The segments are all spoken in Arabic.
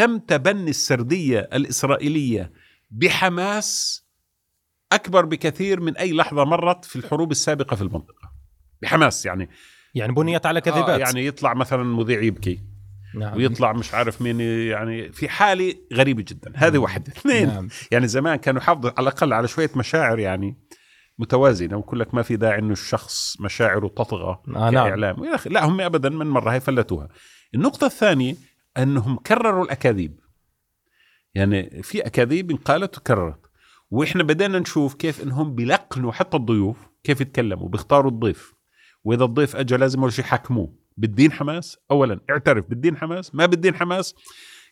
تم تبني السردية الإسرائيلية بحماس أكبر بكثير من أي لحظة مرت في الحروب السابقة في المنطقة. بحماس يعني. يعني بنيت على كذبات. آه يعني يطلع مثلا مذيع يبكي. نعم. ويطلع مش عارف مين يعني في حالة غريبة جدا. هذه واحدة اثنين. نعم. يعني زمان كانوا يحافظوا على الأقل على شوية مشاعر يعني متوازنة. ويقول لك ما في داعي إنه الشخص مشاعره تطغى آه نعم. كإعلام. أخي لا هم ابدا من مرة هي فلتوها. النقطة الثانية أنهم كرروا الأكاذيب. يعني في أكاذيب انقالت وكررت. وإحنا بدينا نشوف كيف إنهم بيلقنوا حتى الضيوف كيف يتكلموا بيختاروا الضيف. وإذا الضيف اجى لازم أول شيء يحكموه بالدين حماس؟ اولا اعترف بالدين حماس. ما بالدين حماس؟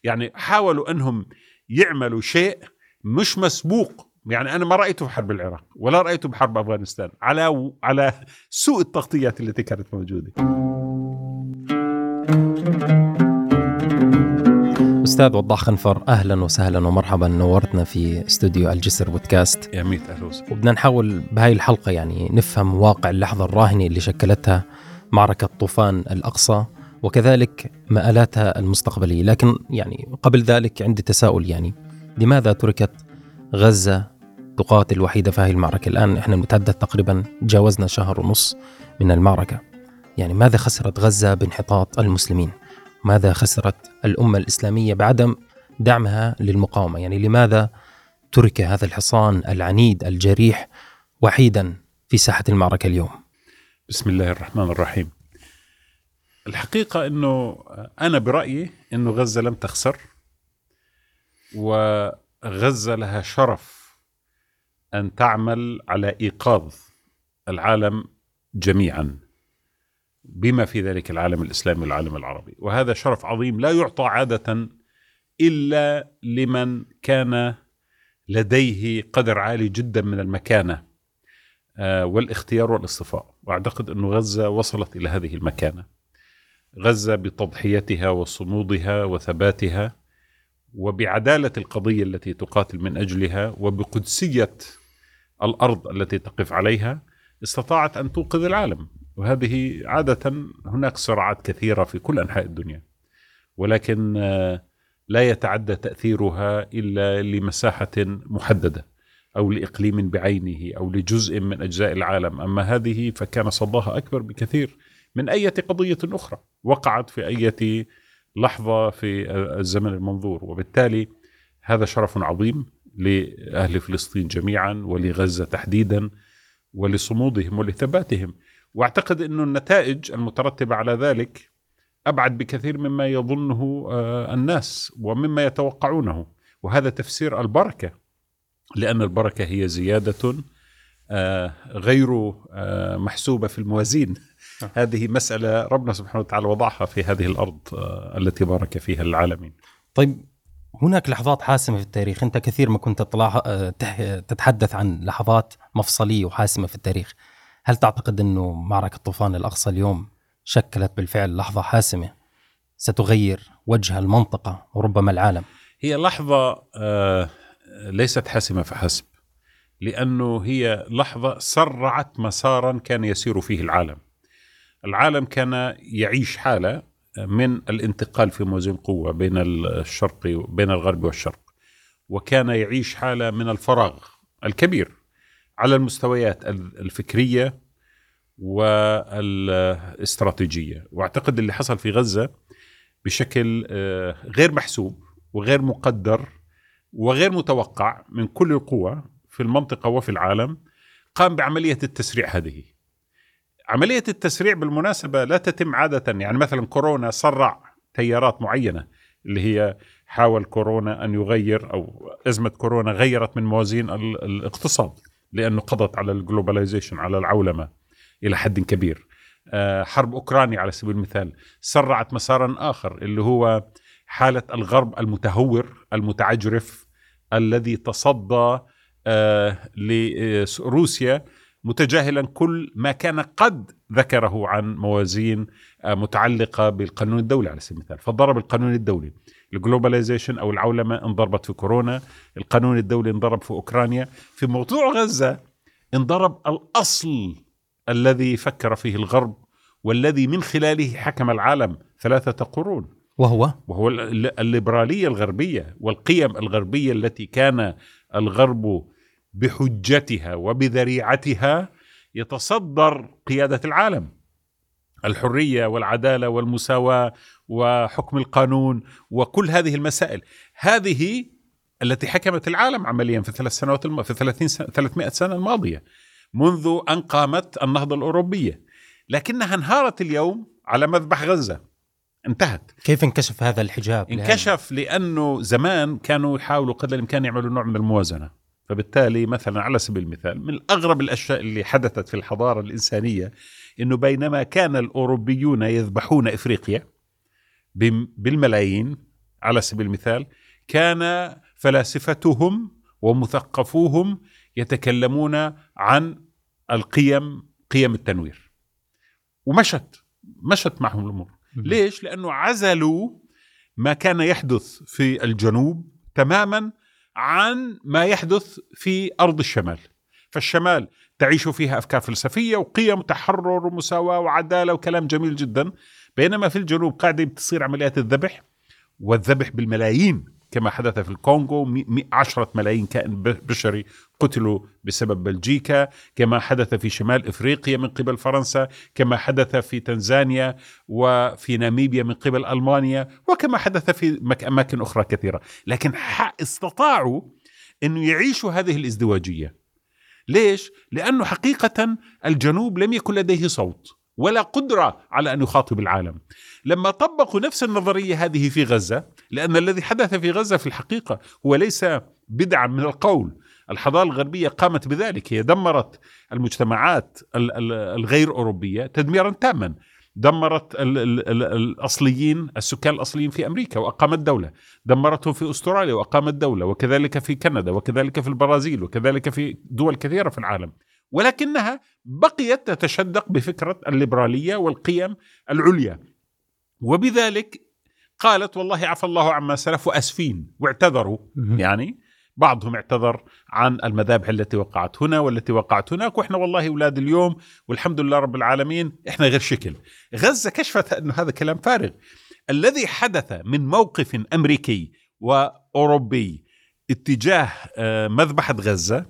يعني حاولوا إنهم يعملوا شيء مش مسبوق. يعني أنا ما رأيته في حرب العراق ولا رأيته بحرب أفغانستان. على على سوء التغطيات التي كانت موجودة. أستاذ وضاح خنفر أهلا وسهلا ومرحبا نورتنا في استوديو الجسر بودكاست يا ميت أهلا وسهلا وبدنا نحاول بهاي الحلقة يعني نفهم واقع اللحظة الراهنة اللي شكلتها معركة طوفان الأقصى وكذلك مآلاتها المستقبلية، لكن يعني قبل ذلك عندي تساؤل يعني لماذا تركت غزة تقاتل وحيده في هذه المعركة؟ الآن إحنا نتحدث تقريبا تجاوزنا شهر ونص من المعركة. يعني ماذا خسرت غزة بانحطاط المسلمين؟ ماذا خسرت الأمة الإسلامية بعدم دعمها للمقاومة؟ يعني لماذا ترك هذا الحصان العنيد الجريح وحيدا في ساحة المعركة اليوم؟ بسم الله الرحمن الرحيم الحقيقة أنه أنا برأيي أنه غزة لم تخسر وغزة لها شرف أن تعمل على إيقاظ العالم جميعا بما في ذلك العالم الإسلامي والعالم العربي. وهذا شرف عظيم لا يعطى عادة إلا لمن كان لديه قدر عالي جدا من المكانة آه، والاختيار والاصطفاء وأعتقد أن غزة وصلت إلى هذه المكانة. غزة بتضحيتها وصمودها وثباتها وبعدالة القضية التي تقاتل من أجلها وبقدسية الأرض التي تقف عليها استطاعت أن توقظ العالم. وهذه عادة هناك صراعات كثيرة في كل أنحاء الدنيا ولكن آه، لا يتعدى تأثيرها إلا لمساحة محددة أو لإقليم بعينه أو لجزء من أجزاء العالم. أما هذه فكان صداها أكبر بكثير من أي قضية أخرى وقعت في أي لحظة في الزمن المنظور. وبالتالي هذا شرف عظيم لأهل فلسطين جميعا ولغزة تحديدا ولصمودهم ولثباتهم. واعتقد أن النتائج المترتبة على ذلك أبعد بكثير مما يظنه آه، الناس ومما يتوقعونه وهذا تفسير البركة لأن البركة هي زيادة آه، غير آه، محسوبة في الموازين. هذه مسألة ربنا سبحانه وتعالى وضعها في هذه الأرض آه، التي بارك فيها العالمين. طيب هناك لحظات حاسمة في التاريخ أنت كثير ما كنت تتحدث عن لحظات مفصلية وحاسمة في التاريخ. هل تعتقد أنه معركة طوفان الأقصى اليوم شكلت بالفعل لحظة حاسمة؟ ستغير وجه المنطقة وربما العالم؟ هي لحظة ليست حاسمة فحسب لأنه هي لحظة سرعت مسارا كان يسير فيه العالم. العالم كان يعيش حالة من الانتقال في موازين قوة بين الشرق بين الغرب والشرق وكان يعيش حالة من الفراغ الكبير. على المستويات الفكرية والإستراتيجية. وأعتقد اللي حصل في غزة بشكل آه، غير محسوب وغير مقدر وغير متوقع من كل القوى في المنطقة وفي العالم قام بعملية التسريع هذه. عملية التسريع بالمناسبة لا تتم عادة. يعني مثلا كورونا سرع تيارات معينة اللي هي حاول كورونا أن يغير أو أزمة كورونا غيرت من موازين الاقتصاد. لأنه قضت على الجلوباليزيشن على العولمة إلى حد كبير. آه، حرب أوكرانيا على سبيل المثال سرعت مسارا آخر اللي هو حالة الغرب المتهور المتعجرف الذي تصدى آه، لروسيا متجاهلا كل ما كان قد ذكره عن موازين آه، متعلقة بالقانون الدولي على سبيل المثال. فضرب القانون الدولي الجلوباليزيشن أو العولمة انضربت في كورونا القانون الدولي انضرب في أوكرانيا. في موضوع غزة انضرب الأصل الذي فكر فيه الغرب والذي من خلاله حكم العالم ثلاثة قرون. وهو؟ وهو ال- الليبرالية الغربية والقيم الغربية التي كان الغرب بحجتها وبذريعتها يتصدر قيادة العالم. الحرية والعدالة والمساواة وحكم القانون وكل هذه المسائل. هذه التي حكمت العالم عمليا في ثلاث سنوات الم... في 30 سنة 300 سنة الماضية منذ أن قامت النهضة الأوروبية. لكنها انهارت اليوم على مذبح غزة. انتهت. كيف انكشف هذا الحجاب؟ انكشف لأنه زمان كانوا يحاولوا قدر الإمكان يعملوا نوع من الموازنة. فبالتالي مثلا على سبيل المثال من أغرب الأشياء اللي حدثت في الحضارة الإنسانية إنه بينما كان الأوروبيون يذبحون إفريقيا بم- بالملايين على سبيل المثال كان فلاسفتهم ومثقفوهم يتكلمون عن القيم قيم التنوير. ومشت مشت معهم الأمور. ليش؟ لأنه عزلوا ما كان يحدث في الجنوب تماما عن ما يحدث في أرض الشمال. فالشمال تعيش فيها أفكار فلسفية وقيم تحرر ومساواة وعدالة وكلام جميل جدا بينما في الجنوب قاعدة بتصير عمليات الذبح والذبح بالملايين. كما حدث في الكونغو عشرة ملايين كائن بشري قتلوا بسبب بلجيكا. كما حدث في شمال إفريقيا من قبل فرنسا. كما حدث في تنزانيا وفي ناميبيا من قبل ألمانيا. وكما حدث في أماكن أخرى كثيرة. لكن استطاعوا أن يعيشوا هذه الازدواجية. ليش؟ لأنه حقيقة الجنوب لم يكن لديه صوت ولا قدرة على أن يخاطب العالم. لما طبقوا نفس النظرية هذه في غزة لأن الذي حدث في غزة في الحقيقة هو ليس بدعا من القول. الحضارة الغربية قامت بذلك. هي دمرت المجتمعات ال- ال- الغير أوروبية تدميرا تاما. دمرت ال ال ال الأصليين السكان الأصليين في أمريكا وأقامت دولة. دمرتهم في أستراليا وأقامت دولة وكذلك في كندا وكذلك في البرازيل وكذلك في دول كثيرة في العالم. ولكنها بقيت تتشدق بفكرة الليبرالية والقيم العليا. وبذلك قالت والله عفى الله عما سلف وأسفين واعتذروا. يعني بعضهم اعتذر عن المذابح التي وقعت هنا والتي وقعت هناك وإحنا والله أولاد اليوم والحمد لله رب العالمين إحنا غير شكل. غزة كشفت انه هذا كلام فارغ. الذي حدث من موقف أمريكي وأوروبي اتجاه آه، مذبحة غزة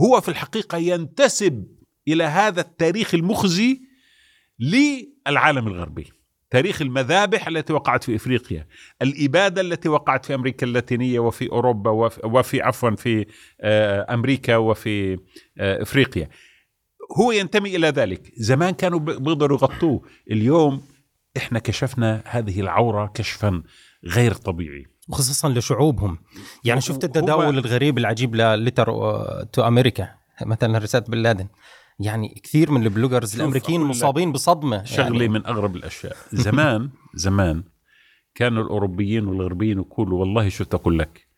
هو في الحقيقة ينتسب إلى هذا التاريخ المخزي للعالم الغربي. تاريخ المذابح التي وقعت في إفريقيا، الإبادة التي وقعت في أمريكا اللاتينية وفي أوروبا وفي, وفي عفوا في آه، أمريكا وفي آه، إفريقيا. هو ينتمي إلى ذلك، زمان كانوا بيقدروا يغطوه، اليوم إحنا كشفنا هذه العورة كشفا غير طبيعي. وخصوصا لشعوبهم يعني شفت التداول الغريب العجيب لل letter to America مثلا رسالة بن لادن يعني كثير من ال bloggers الأمريكيين مصابين بصدمة شغله يعني. من أغرب الأشياء. زمان زمان كانوا الأوروبيين والغربيين يقولوا والله شو تقول لك؟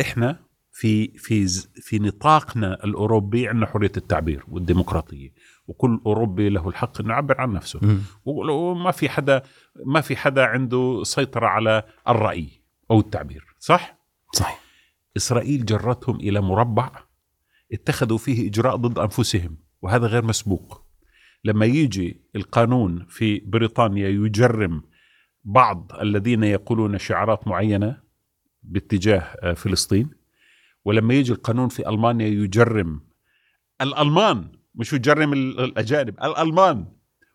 إحنا في في في نطاقنا الأوروبي عندنا حرية التعبير والديمقراطية وكل أوروبي له الحق إنه يعبر عن نفسه. وما في حدا ما في حدا عنده سيطرة على الرأي أو التعبير صح؟ صحيح. إسرائيل جرتهم إلى مربع اتخذوا فيه إجراء ضد أنفسهم. وهذا غير مسبوق. لما يجي القانون في بريطانيا يجرم بعض الذين يقولون شعارات معينة باتجاه آه، فلسطين ولما يجي القانون في ألمانيا يجرم الألمان مش يجرم ال- الأجانب الألمان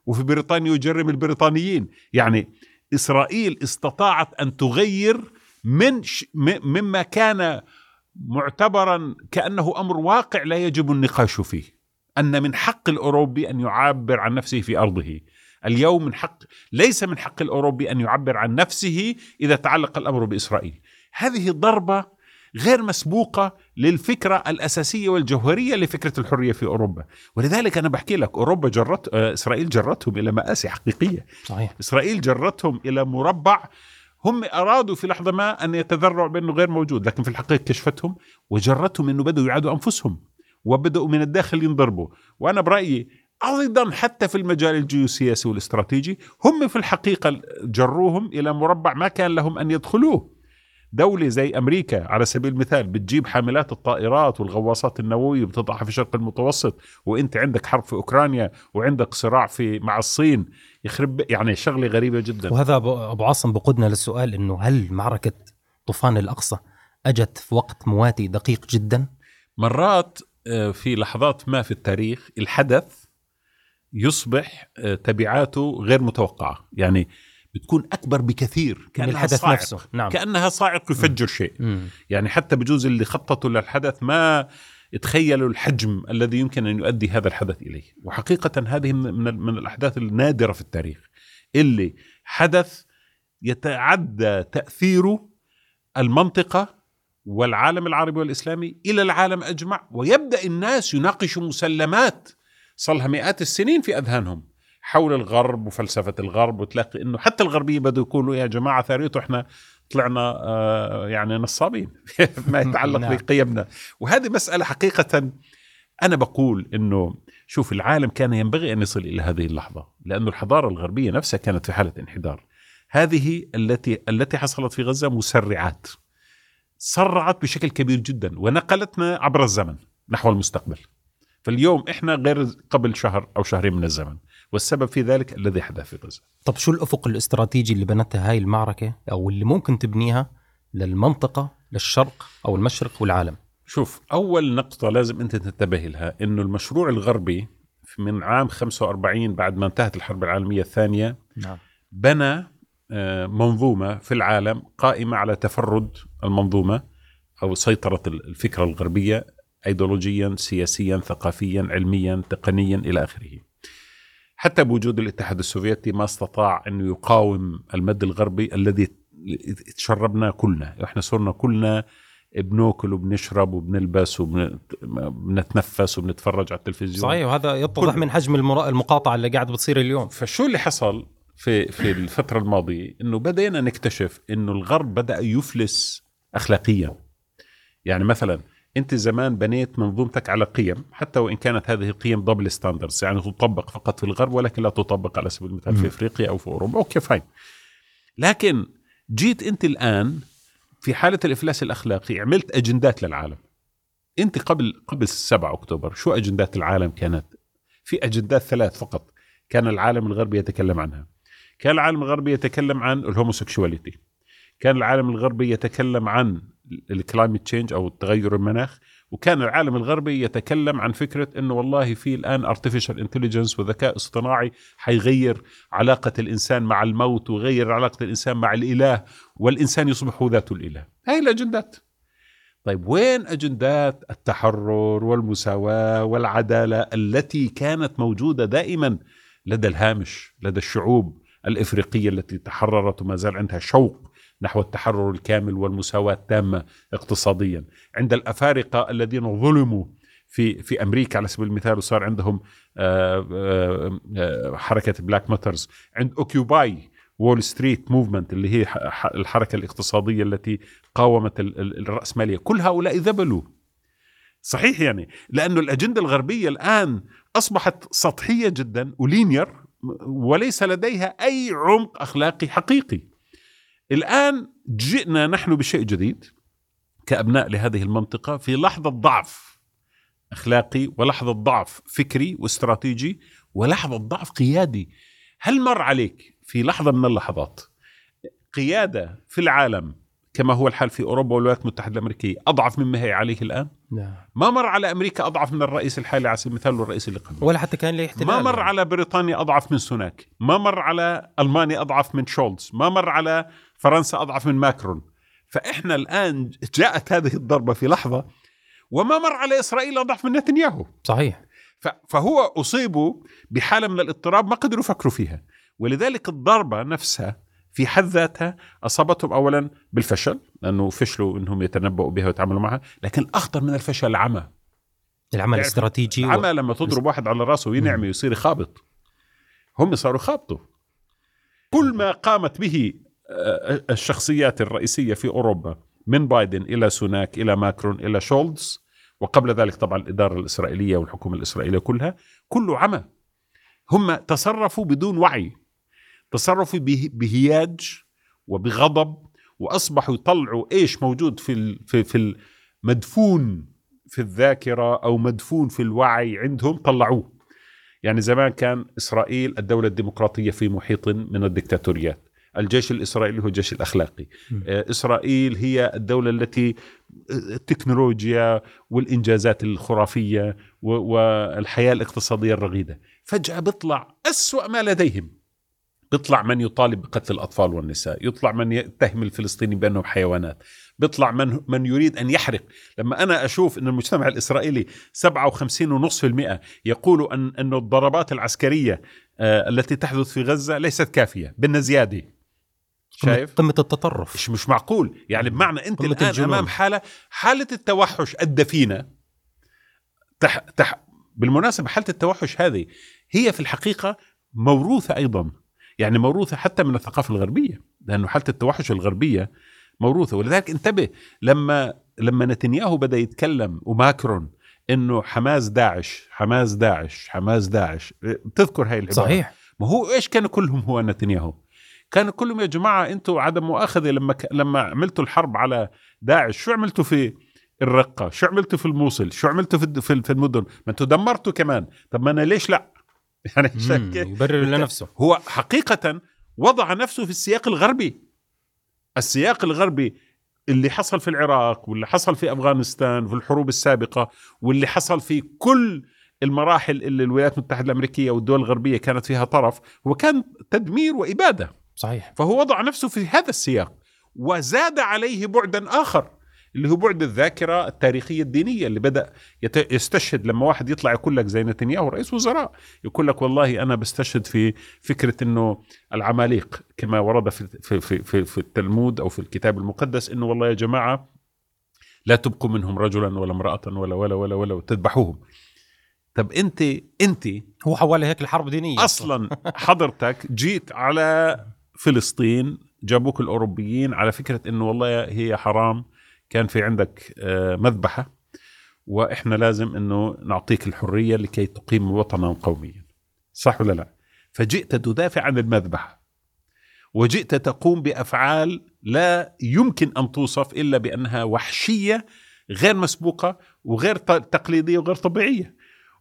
وفي بريطانيا يجرم البريطانيين. يعني إسرائيل استطاعت أن تغير من ش... مما كان معتبرا كأنه أمر واقع لا يجب النقاش فيه. أن من حق الأوروبي أن يعبر عن نفسه في أرضه. اليوم من حق ليس من حق الأوروبي أن يعبر عن نفسه إذا تعلق الأمر بإسرائيل. هذه ضربة غير مسبوقة للفكرة الأساسية والجوهرية لفكرة الحرية في أوروبا. ولذلك أنا بحكي لك أوروبا جرت آه، إسرائيل جرتهم إلى مآسي حقيقية. صحيح. إسرائيل جرتهم إلى مربع. هم أرادوا في لحظة ما أن يتذرعوا بأنه غير موجود لكن في الحقيقة كشفتهم وجرتهم أنه بدأوا يعادوا أنفسهم. وبدأوا من الداخل ينضربوا وأنا برأيي أيضا حتى في المجال الجيوسياسي والاستراتيجي هم في الحقيقة جروهم إلى مربع ما كان لهم أن يدخلوه. دولة زي أمريكا على سبيل المثال بتجيب حاملات الطائرات والغواصات النووية بتضعها في الشرق المتوسط وأنت عندك حرب في أوكرانيا وعندك صراع في مع الصين. يخرب يعني شغلة غريبة جدا. وهذا أبو أبو عاصم بقودنا للسؤال أنه هل معركة طوفان الأقصى أجت في وقت مواتي دقيق جدا؟ مرات في لحظات ما في التاريخ الحدث يصبح آه، تبعاته غير متوقعة. يعني بتكون أكبر بكثير كأنها الحدث صاعق. نفسه. نعم. كأنها صاعق يفجر شيء. مم. يعني حتى بجوز اللي خططوا للحدث ما تخيلوا الحجم الذي يمكن أن يؤدي هذا الحدث إليه. وحقيقة هذه من من, من الأحداث النادرة في التاريخ اللي حدث يتعدى تاثيره المنطقة والعالم العربي والإسلامي إلى العالم أجمع ويبدأ الناس يناقشوا مسلمات صار لها مئات السنين في أذهانهم حول الغرب وفلسفة الغرب وتلاقي إنه حتى الغربية بدوا يقولوا يا جماعة ثاريته إحنا طلعنا آه يعني نصابين ما يتعلق نعم. بقيمنا. وهذه مسألة حقيقة أنا بقول إنه شوف العالم كان ينبغي أن يصل إلى هذه اللحظة لأنه الحضارة الغربية نفسها كانت في حالة انحدار. هذه التي التي حصلت في غزة مسرعات. سرعت بشكل كبير جدا ونقلتنا عبر الزمن نحو المستقبل. فاليوم إحنا غير قبل شهر أو شهرين من الزمن والسبب في ذلك الذي حدث في غزة. طب شو الأفق الاستراتيجي اللي بنتها هاي المعركة أو اللي ممكن تبنيها للمنطقة للشرق أو المشرق والعالم؟ شوف أول نقطة لازم أنت تنتبه لها إنه المشروع الغربي من عام 45 بعد ما انتهت الحرب العالمية الثانية نعم. بنى منظومة في العالم قائمة على تفرد المنظومة أو سيطرة الفكرة الغربية ايديولوجيا سياسيا ثقافيا علميا تقنيا إلى آخره. حتى بوجود الاتحاد السوفيتي ما استطاع انه يقاوم المد الغربي الذي تشربنا كلنا، إحنا صرنا كلنا بناكل وبنشرب وبنلبس وبنتنفس وبنتفرج على التلفزيون. صحيح وهذا يتضح من حجم المقاطعة اللي قاعد بتصير اليوم. فشو اللي حصل؟ في في الفترة الماضية إنه بدينا نكتشف إنه الغرب بدأ يفلس اخلاقيا. يعني مثلا أنت زمان بنيت منظومتك على قيم حتى وإن كانت هذه القيم double standards يعني تطبق فقط في الغرب ولكن لا تطبق على سبيل المثال. في إفريقيا أو في أوروبا. okay fine. لكن جيت أنت الآن في حالة الإفلاس الأخلاقي عملت أجندات للعالم. أنت قبل قبل 7 أكتوبر شو أجندات العالم كانت؟ في أجندات ثلاث فقط كان العالم الغربي يتكلم عنها. كان العالم الغربي يتكلم عن ال homosexuality. كان العالم الغربي يتكلم عن ال climate change أو تغير المناخ وكان العالم الغربي يتكلم عن فكرة إنه والله في الآن artificial intelligence وذكاء اصطناعي حيغير علاقة الإنسان مع الموت ويغير علاقة الإنسان مع الإله والإنسان يصبح هو ذاته الإله. هاي الأجندات. طيب وين أجندات التحرر والمساواة والعدالة التي كانت موجودة دائما لدى الهامش لدى الشعوب؟ الإفريقية التي تحررت وما زال عندها شوق نحو التحرر الكامل والمساواة التامة اقتصاديا. عند الأفارقة الذين ظلموا في في أمريكا على سبيل المثال وصار عندهم آه، آه، آه، حركة Black Matters عند Occupy Wall Street movement اللي هي الحركة الاقتصادية التي قاومت ال- ال- الرأسمالية. كل هؤلاء ذبلوا. صحيح يعني لأنه الأجندة الغربية الآن أصبحت سطحية جدا ولينير وليس لديها أي عمق أخلاقي حقيقي. الآن جئنا نحن بشيء جديد كأبناء لهذه المنطقة في لحظة ضعف أخلاقي ولحظة ضعف فكري واستراتيجي ولحظة ضعف قيادي. هل مر عليك في لحظة من اللحظات قيادة في العالم كما هو الحال في أوروبا والولايات المتحدة الأمريكية. أضعف مما هي عليه الآن. نعم. ما مر على أمريكا أضعف من الرئيس الحالي على سبيل المثال والرئيس اللي قبله. ولا حتى كان له احتلال. ما مر. على بريطانيا أضعف من سوناك. ما مر على ألمانيا أضعف من شولز ما مر على فرنسا أضعف من ماكرون. فإحنا الآن جاءت هذه الضربة في لحظة وما مر على إسرائيل أضعف من نتنياهو. صحيح. فهو اصيبوا بحالة من الاضطراب ما قدروا يفكروا فيها. ولذلك الضربة نفسها في حد ذاتها اصابتهم اولا بالفشل لأنه فشلوا إنهم يتنبؤوا بها ويتعاملوا معها لكن الاخطر من الفشل العمى. العمل يعني الاستراتيجي و... العمى لما تضرب واحد على رأسه وينعمي ويصير يخابط هم صاروا يخابطوا كل ما قامت به آه، الشخصيات الرئيسية في أوروبا من بايدن إلى سوناك إلى ماكرون إلى شولز وقبل ذلك طبعا الإدارة الإسرائيلية والحكومة الإسرائيلية كلها كله عمى. هم تصرفوا بدون وعي. تصرفوا به- بهياج وبغضب وأصبحوا يطلعوا إيش موجود في في في المدفون في الذاكرة أو مدفون في الوعي عندهم طلعوه. يعني زمان كان إسرائيل الدولة الديمقراطية في محيط من الدكتاتوريات. الجيش الإسرائيلي هو الجيش الأخلاقي. م. آه، إسرائيل هي الدولة التي التكنولوجيا والإنجازات الخرافية والحياة الاقتصادية الرغيدة. فجأة بيطلع أسوأ ما لديهم. بيطلع من يطالب بقتل الأطفال والنساء يطلع من يتهم الفلسطينيين بأنهم حيوانات بيطلع من من يريد أن يحرق. لما أنا أشوف إن المجتمع الإسرائيلي 57.5% يقول أن أن الضربات العسكرية آه، التي تحدث في غزة ليست كافية بدنا زيادة. شايف؟ قمة التطرف. مش مش معقول. يعني بمعنى أنت قمة الآن الجنون. أمام حالة حالة التوحش الدفينه تح تح بالمناسبة حالة التوحش هذه هي في الحقيقة موروثة أيضا. يعني موروثة حتى من الثقافة الغربية لأنه حالة التوحش الغربية موروثة. ولذلك انتبه لما لما نتنياهو بدأ يتكلم وماكرون إنه حماس داعش حماس داعش حماس داعش تذكر هاي العبارة؟ صحيح. ما هو إيش كانوا كلهم هو نتنياهو؟ كانوا كلهم يا جماعة أنتم عدم مؤاخذة لما ك... لما عملتوا الحرب على داعش. شو عملتوا في الرقة؟ شو عملتوا في الموصل؟ شو عملتوا في في المدن؟ ما أنتم دمرتوا كمان. طب ما أنا ليش لا؟ يعني؟ يبرر لنفسه. هو حقيقة وضع نفسه في السياق الغربي. السياق الغربي اللي حصل في العراق واللي حصل في أفغانستان في الحروب السابقة واللي حصل في كل المراحل اللي الولايات المتحدة الأمريكية والدول الغربية كانت فيها طرف هو كان تدمير وإبادة. صحيح. فهو وضع نفسه في هذا السياق وزاد عليه بعدا آخر. اللي هو بعد الذاكرة التاريخية الدينية اللي بدأ يستشهد لما واحد يطلع يقول لك زي نتنياهو رئيس وزراء يقول لك والله أنا بستشهد في فكرة إنه العماليق كما ورد في في في في, في التلمود أو في الكتاب المقدس إنه والله يا جماعة لا تبقوا منهم رجلا ولا امرأة ولا ولا ولا ولا وتذبحوهم طب انت أنت هو حوالي هيك الحرب دينية. أصلا حضرتك جيت على فلسطين جابوك الأوروبيين على فكرة إنه والله هي حرام. كان في عندك آه، مذبحة وإحنا لازم إنه نعطيك الحرية لكي تقيم وطنا قوميا. صح ولا لا؟ فجئت تدافع عن المذبحة وجئت تقوم بأفعال لا يمكن أن توصف إلا بأنها وحشية غير مسبوقة وغير تقليدية وغير طبيعية.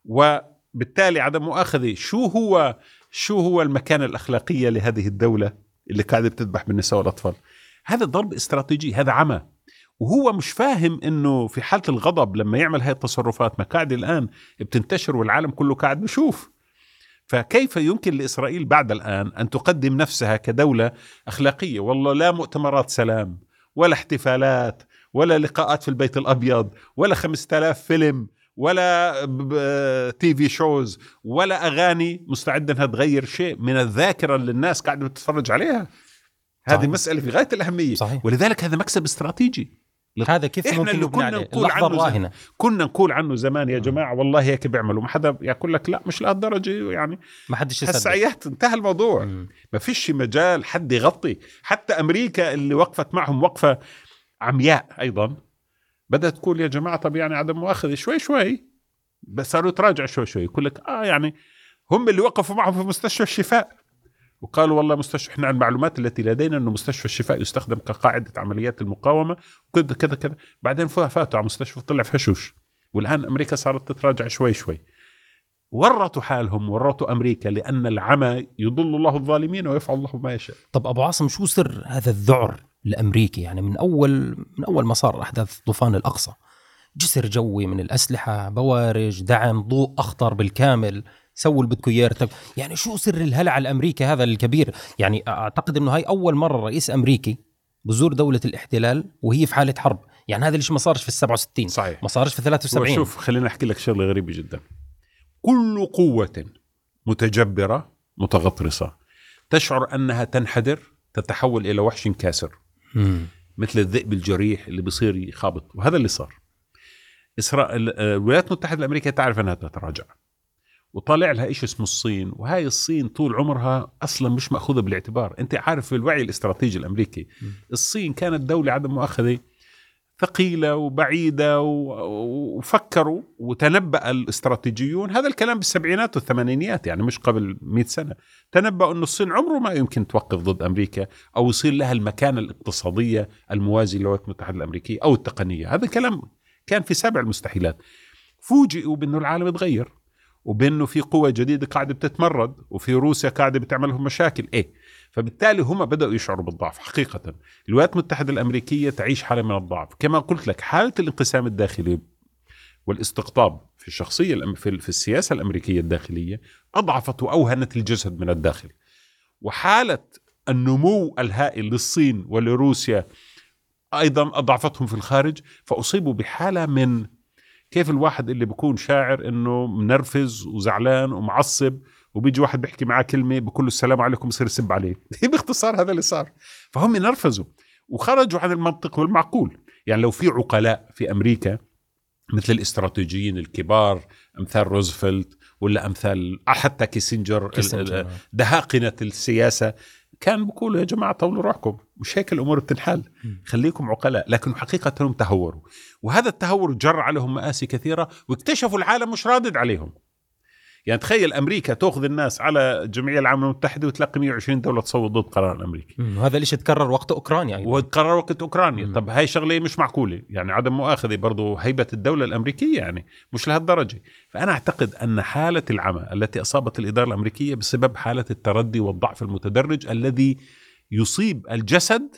وبالتالي عدم مؤاخذة شو هو شو هو المكانة الأخلاقية لهذه الدولة اللي قاعدة بتذبح بالنساء والأطفال؟ هذا ضرب استراتيجي هذا عمى. وهو مش فاهم إنه في حالة الغضب لما يعمل هاي التصرفات ما قاعد الآن بتنتشر والعالم كله قاعد بشوف. فكيف يمكن لإسرائيل بعد الآن أن تقدم نفسها كدولة أخلاقية؟ والله لا مؤتمرات سلام ولا احتفالات ولا لقاءات في البيت الأبيض ولا 5000 فيلم ولا TV shows ولا أغاني مستعدة إنها تغير شيء. من الذاكرة اللي الناس قاعدة بتتفرج عليها. هذه صحيح. مسألة في غاية الأهمية. صحيح. ولذلك هذا مكسب استراتيجي. هذا كيف إحنا ممكن اللي كنا عليه؟ نقول عنه الراهنه كنا نقول عنه زمان يا جماعة والله هيك بيعملوا؟ ما حدا يقول لك لا مش لهالدرجة يعني ما حدش يصدق. انتهى الموضوع. مم. ما فيش مجال حد يغطي. حتى أمريكا اللي وقفت معهم وقفة عمياء أيضا بدأت تقول يا جماعة طب يعني عدم مؤاخذة شوي شوي بس صاروا يتراجعوا شوي شوي يقول لك آه يعني هم اللي وقفوا معهم في مستشفى الشفاء. وقالوا والله مستشفى إحنا المعلومات التي لدينا إنه مستشفى الشفاء يستخدم كقاعدة عمليات المقاومة كذا كذا كذا. بعدين فاتوا على مستشفى طلع فشوش والآن أمريكا صارت تتراجع شوي شوي. ورطوا حالهم ورطوا أمريكا لأن العمى يضل الله الظالمين ويفعل الله ما يشاء. طب أبو عاصم شو سر هذا الذعر الأمريكي؟ يعني من أول من أول ما صار أحداث طوفان الأقصى. جسر جوي من الأسلحة بوارج دعم ضوء اخضر بالكامل. سووا اللي بدكم اياه يعني شو سر الهلع الأمريكي هذا الكبير؟ يعني أعتقد إنه هاي أول مرة رئيس أمريكي بزور دولة الاحتلال وهي في حالة حرب. يعني هذا الشيء ما صارش في ال 67 صحيح. ما صارش في هو 73 شوف خليني أحكي لك شغلة غريبة جدا. كل قوة متجبرة متغطرسة تشعر أنها تنحدر تتحول إلى وحش كاسر. مم. مثل الذئب الجريح اللي بصير يخابط. وهذا اللي صار. إسرائيل آه، الولايات المتحدة الأمريكية تعرف أنها تتراجع. وطالع لها شيء اسمه الصين وهاي الصين طول عمرها أصلا مش مأخوذة بالاعتبار. أنت عارف في الوعي الاستراتيجي الأمريكي. الصين كانت دولة عدم مؤاخذة ثقيلة وبعيدة و- وفكروا وتنبأ الاستراتيجيون. هذا الكلام بالسبعينات والثمانينيات يعني مش قبل 100 سنة. تنبأ أن الصين عمره ما يمكن توقف ضد أمريكا أو يصير لها المكانة الاقتصادية الموازية للولايات المتحدة الأمريكية أو التقنية. هذا كلام كان في سابع المستحيلات فوجئوا بأنه العالم تغير وبأنه في قوة جديدة قاعدة بتتمرد وفي روسيا قاعدة بتعملهم مشاكل. إيه؟ فبالتالي هم بدأوا يشعروا بالضعف حقيقة. الولايات المتحدة الأمريكية تعيش حالة من الضعف. كما قلت لك حالة الانقسام الداخلي والاستقطاب في الشخصية الأم- في في السياسة الأمريكية الداخلية أضعفت وأوهنت الجسد من الداخل. وحالة النمو الهائل للصين ولروسيا أيضا أضعفتهم في الخارج فأصيبوا بحالة من كيف الواحد اللي بيكون شاعر إنه منرفز وزعلان ومعصب وبيجي واحد بيحكي معاه كلمة بقول له السلام عليكم بصير يسب عليه. باختصار هذا اللي صار. فهم نرفزوا وخرجوا عن المنطق والمعقول. يعني لو في عقلاء في أمريكا مثل الاستراتيجيين الكبار أمثال روزفلت ولا أمثال حتى كيسنجر كيسنجر. ال- دهاقنة السياسة كان بيقولوا يا جماعة طولوا روحكم مش هيك الأمور بتنحل. خليكم عقلاء. لكن حقيقة هم تهوروا. وهذا التهور جر عليهم مآسي كثيرة واكتشفوا العالم مش رادد عليهم يعني تخيل أمريكا تأخذ الناس على الجمعيه العامه المتحدة وتلاقي 120 دولة تصوت ضد قرار الامريكي مم. وهذا الشيء تكرر وقت أوكرانيا أيضا وقرر وقت أوكرانيا مم. طب هاي شغلة مش معقولة يعني عدم مؤاخذة برضو هيبة الدولة الأمريكية يعني مش لهالدرجة فأنا أعتقد أن حالة العمى التي أصابت الإدارة الأمريكية بسبب حالة التردي والضعف المتدرج الذي يصيب الجسد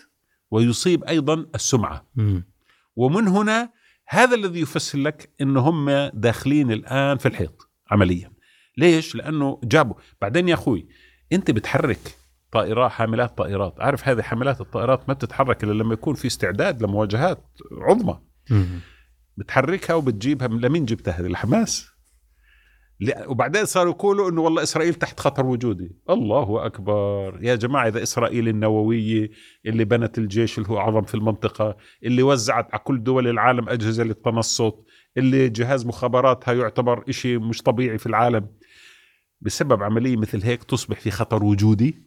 ويصيب أيضا السمعة مم. ومن هنا هذا الذي يفسر لك إن هم داخلين الآن في الحيط عمليا. ليش؟ لأنه جابوا. بعدين يا أخوي أنت بتحرك طائرات حاملات طائرات. عارف هذه حاملات الطائرات ما بتتحرك إلا لما يكون في استعداد لمواجهات عظمى. بتحركها وبتجيبها. من لمين جبتها؟ هذه الحماس وبعدين صاروا يقولوا إنه والله إسرائيل تحت خطر وجودي. الله أكبر. يا جماعة إذا إسرائيل النووية اللي بنت الجيش اللي هو أعظم في المنطقة اللي وزعت على كل دول العالم أجهزة للتنصت اللي جهاز مخابراتها يعتبر إشي مش طبيعي في العالم بسبب عملية مثل هيك تصبح في خطر وجودي؟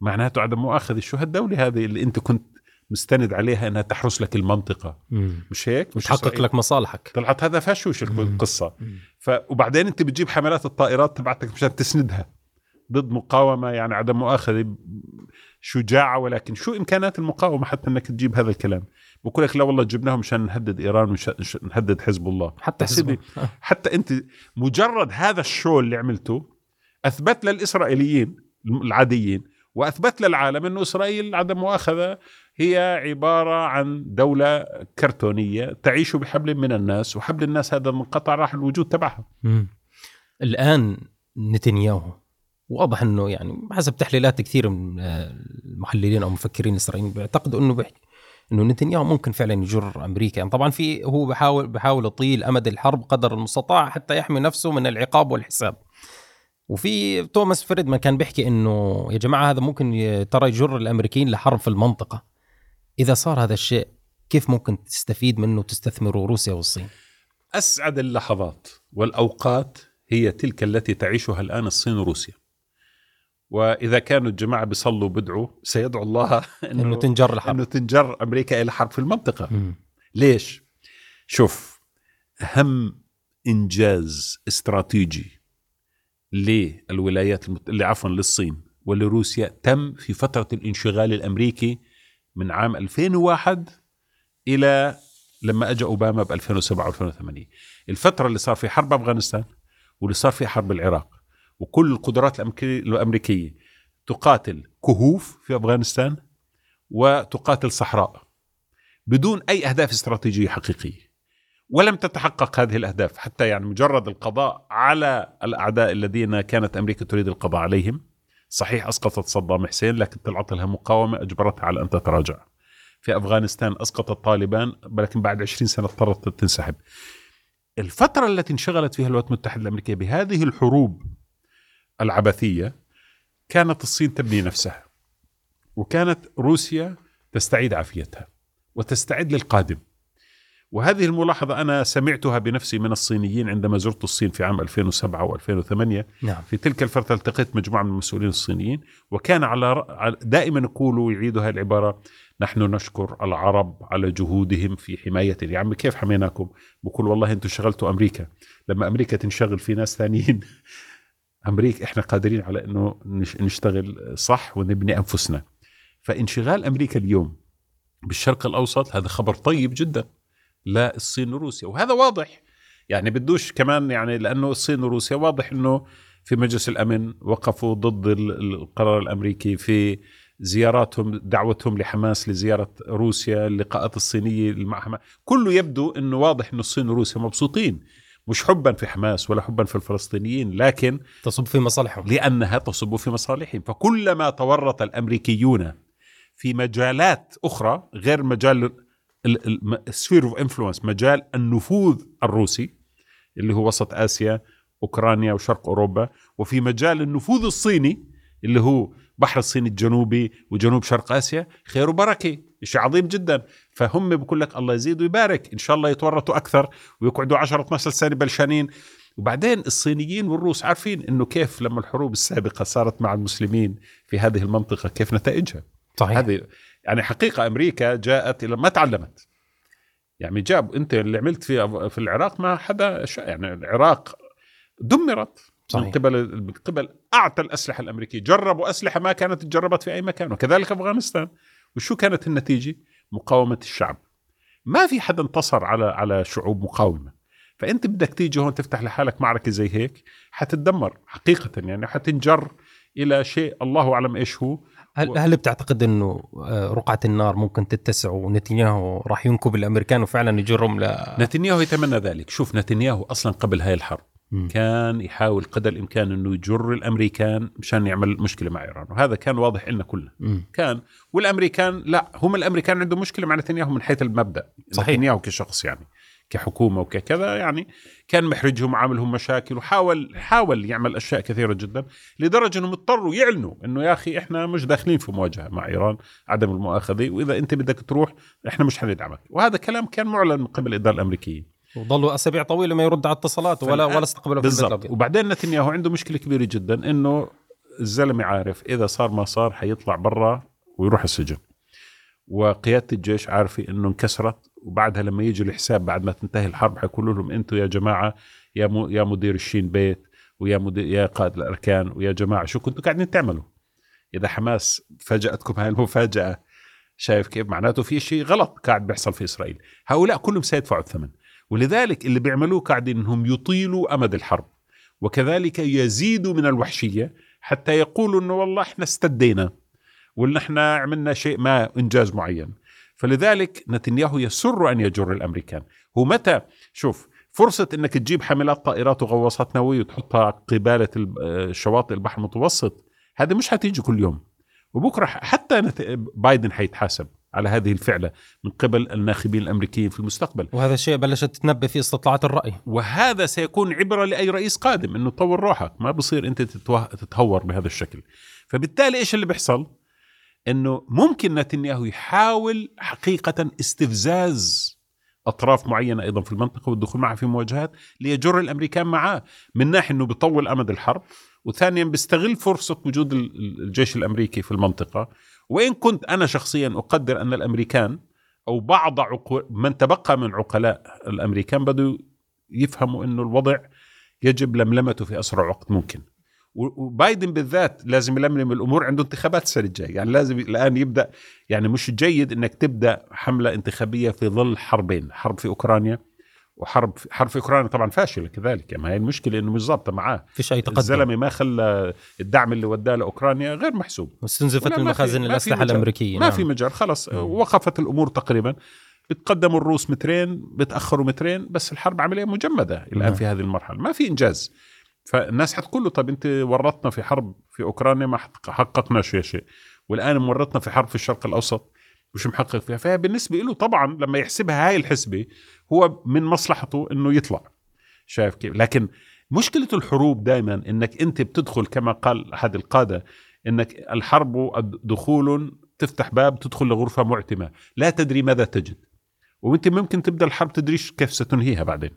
معناته عدم مؤاخذة. شو هالدولة هذه اللي أنت كنت مستند عليها إنها تحرس لك المنطقة. مم. مش هيك؟ مش وتحقق إسرائيل. لك مصالحك. طلعت هذا فشوش. القصة؟ مم. ف وبعدين أنت بتجيب حملات الطائرات تبعتك مشان تسندها. ضد مقاومة يعني عدم مؤاخذة شجاعه ولكن شو امكانات المقاومة حتى إنك تجيب هذا الكلام؟ بقول لك لا والله جبناهم مشان نهدد إيران ونهدد حزب الله. حتى حزب حتى أنت مجرد هذا الشو اللي عملته أثبت للإسرائيليين العاديين وأثبت للعالم إنه إسرائيل عدم مؤاخذة هي عبارة عن دولة كرتونية تعيش بحبل من الناس وحبل الناس هذا منقطع راح الوجود تبعها. مم. الآن نتنياهو واضح إنه يعني حسب تحليلات كثير من آه، المحللين أو المفكرين الاسرائيليين بيعتقدوا إنه بيحكي إنه نتنياهو ممكن فعلا يجر أمريكا. يعني طبعا في هو بحاول بحاول يطيل أمد الحرب قدر المستطاع حتى يحمي نفسه من العقاب والحساب. وفي توماس فريدمان كان بيحكي إنه يا جماعة هذا ممكن ترى يجر الأمريكيين لحرب في المنطقة. إذا صار هذا الشيء كيف ممكن تستفيد منه وتستثمره روسيا والصين أسعد اللحظات والأوقات هي تلك التي تعيشها الآن الصين وروسيا وإذا كانوا الجماعة بيصلوا بدعوا سيدعو الله إنه إنه تنجر الحرب إنه تنجر أمريكا إلى حرب في المنطقة مم. ليش؟ شوف أهم إنجاز استراتيجي للولايات المت... اللي عفوا للصين ولروسيا تم في فترة الانشغال الأمريكي من عام 2001 إلى لما أجى أوباما ب 2007 و 2008 الفترة اللي صار في حرب أفغانستان واللي صار في حرب العراق وكل القدرات الأمريكية تقاتل كهوف في أفغانستان وتقاتل صحراء بدون أي أهداف استراتيجية حقيقية. ولم تتحقق هذه الأهداف حتى يعني مجرد القضاء على الأعداء الذين كانت أمريكا تريد القضاء عليهم. صحيح أسقطت صدام حسين لكن طلعت لها مقاومة أجبرتها على أن تتراجع. في أفغانستان أسقطت طالبان لكن بعد 20 سنة اضطرت تنسحب. الفترة التي انشغلت فيها الولايات المتحدة الأمريكية بهذه الحروب العبثية كانت الصين تبني نفسها وكانت روسيا تستعيد عافيتها وتستعد للقادم. وهذه الملاحظة أنا سمعتها بنفسي من الصينيين عندما زرت الصين في عام 2007 و2008 نعم. في تلك الفترة التقيت مجموعة من المسؤولين الصينيين وكان على دائما يقولوا ويعيدوا هذه العبارة نحن نشكر العرب على جهودهم في حماية يا عمي كيف حميناكم؟ بقول والله أنتم شغلتوا أمريكا. لما أمريكا تنشغل في ناس ثانيين أمريكا إحنا قادرين على أنه نش- نشتغل صح ونبني أنفسنا. فانشغال أمريكا اليوم بالشرق الأوسط هذا خبر طيب جدا. للصين وروسيا. وهذا واضح. يعني بدوش كمان يعني لأنه الصين وروسيا واضح إنه في مجلس الأمن وقفوا ضد ال- القرار الأمريكي في زياراتهم دعوتهم لحماس لزيارة روسيا اللقاءات الصينية مع حماس كله يبدو إنه واضح إنه الصين وروسيا مبسوطين. مش حبا في حماس ولا حبا في الفلسطينيين لكن تصب في مصالحهم. لأنها تصب في مصالحهم. فكلما تورط الأمريكيون في مجالات أخرى غير مجال ال sphere of influence مجال النفوذ الروسي اللي هو وسط آسيا أوكرانيا وشرق أوروبا وفي مجال النفوذ الصيني اللي هو بحر الصين الجنوبي وجنوب شرق آسيا خير وبركة شيء عظيم جدا. فهم بقول لك الله يزيد ويبارك إن شاء الله يتورطوا أكثر ويقعدوا 10 12 سنة بلشانين. وبعدين الصينيين والروس عارفين إنه كيف لما الحروب السابقة صارت مع المسلمين في هذه المنطقة كيف نتائجها؟ صحيح. هذه يعني حقيقة أمريكا جاءت إلى ما تعلمت. يعني جاب أنت اللي عملت في في العراق ما حدا يعني العراق دمرت. صحيح. من قبل من قبل اعتى الأسلحة الأمريكية. جربوا أسلحة ما كانت تجربت في أي مكان. وكذلك أفغانستان. وشو كانت النتيجة؟ مقاومة الشعب. ما في حدا انتصر على على شعوب مقاومة. فأنت بدك تيجي هون تفتح لحالك معركة زي هيك حتتدمر حقيقة يعني حتنجر إلى شيء الله أعلم إيش هو. هل هل بتعتقد إنه آه، رقعة النار ممكن تتسع ونتنياهو راح ينكب الأمريكان وفعلا يجرهم ل نتنياهو يتمنى ذلك شوف نتنياهو أصلا قبل هاي الحرب مم. كان يحاول قدر الإمكان إنه يجر الأمريكان مشان يعمل مشكلة مع إيران وهذا كان واضح لنا كلنا مم. كان والأمريكان لا هم الأمريكان عندهم مشكلة مع نتنياهو من حيث المبدأ صحيح. نتنياهو كشخص يعني كحكومة وككذا يعني كان محرجهم وعاملهم مشاكل وحاول حاول يعمل أشياء كثيرة جدا لدرجة إنهم اضطروا يعلنوا إنه يا أخي إحنا مش داخلين في مواجهة مع إيران عدم المؤاخذة وإذا أنت بدك تروح إحنا مش حندعمك وهذا كلام كان معلن من قبل الاداره الأمريكية. وظلوا أسابيع طويلة ما يرد على اتصالات ولا ولا استقبلوا بالضبط. وبعدين نتنياهو عنده مشكلة كبيرة جدا إنه الزلمة عارف إذا صار ما صار حيطلع برا ويروح السجن. وقيادة الجيش عارفة إنه انكسرت وبعدها لما يجي الحساب بعد ما تنتهي الحرب حيقولوا لهم أنتم يا جماعة يا يا مدير الشين بيت ويا مدير يا قائد الأركان ويا جماعة شو كنتوا قاعدين تعملوا؟ إذا حماس فاجأتكم هاي المفاجأة شايف كيف؟ معناته في شيء غلط قاعد بيحصل في إسرائيل. هؤلاء كلهم سيدفعوا الثمن. ولذلك اللي بيعملوه قاعدين إنهم يطيلوا أمد الحرب. وكذلك يزيدوا من الوحشية حتى يقولوا إنه والله إحنا استدينا وإن إحنا عملنا شيء ما إنجاز معين. فلذلك نتنياهو يسر أن يجر الأمريكان. هو متى؟ شوف فرصة إنك تجيب حاملات طائرات وغواصات نووية وتحطها قبالة آه، شواطئ البحر المتوسط هذا مش حتيجي كل يوم. وبكرة حتى بايدن حيتحاسب على هذه الفعلة من قبل الناخبين الأمريكيين في المستقبل. وهذا الشيء بلشت تتنبأ فيه استطلاعات الرأي. وهذا سيكون عبرة لأي رئيس قادم أنه طور روحك ما بصير أنت. تتهور بهذا الشكل. فبالتالي إيش اللي بيحصل؟ أنه ممكن نتنياهو يحاول حقيقة استفزاز أطراف معينة أيضا في المنطقة والدخول معها في مواجهات ليجر الأمريكان معاه من ناحية أنه بيطول أمد الحرب وثانيا بيستغل فرصة وجود ال- ال- الجيش الأمريكي في المنطقة. وإن كنت أنا شخصيا أقدر أن الأمريكان أو بعض عقو... من تبقى من عقلاء الأمريكان بدوا يفهموا إنه الوضع يجب لملمته في أسرع وقت ممكن. وبايدن بالذات لازم يلملم الأمور عنده انتخابات السنة الجاية. يعني لازم الآن يبدأ يعني مش جيد إنك تبدأ حملة انتخابية في ظل حربين حرب في أوكرانيا وحرب حرب في أوكرانيا طبعا فاشلة كذلك. يعني هي المشكلة إنه مش ظابطة معاه. فيش أي تقدم. الزلمة ما خلى الدعم اللي وداه لأوكرانيا غير محسوب. واستنزفت ما في- ما في الاسلحه. الأمريكية. ما نعم. في مجال. خلص. وقفت الأمور تقريبا. بتقدموا الروس مترين بتأخروا مترين بس الحرب عملية مجمدة الآن نعم. في هذه المرحلة. ما في إنجاز. فالناس حتقول له طب أنت ورطنا في حرب في أوكرانيا ما حقق- حققنا شيء شيء. والآن مورطنا في حرب في الشرق الأوسط مش محقق فيها؟ فهي بالنسبة له طبعا لما يحسبها هاي الحسبة هو من مصلحته إنه يطلع. شايف كيف؟ لكن مشكلة الحروب دائما إنك أنت بتدخل كما قال أحد القادة إنك الحرب دخول تفتح باب تدخل لغرفة معتمة. لا تدري ماذا تجد. وأنت ممكن تبدأ الحرب تدريش كيف ستنهيها بعدين.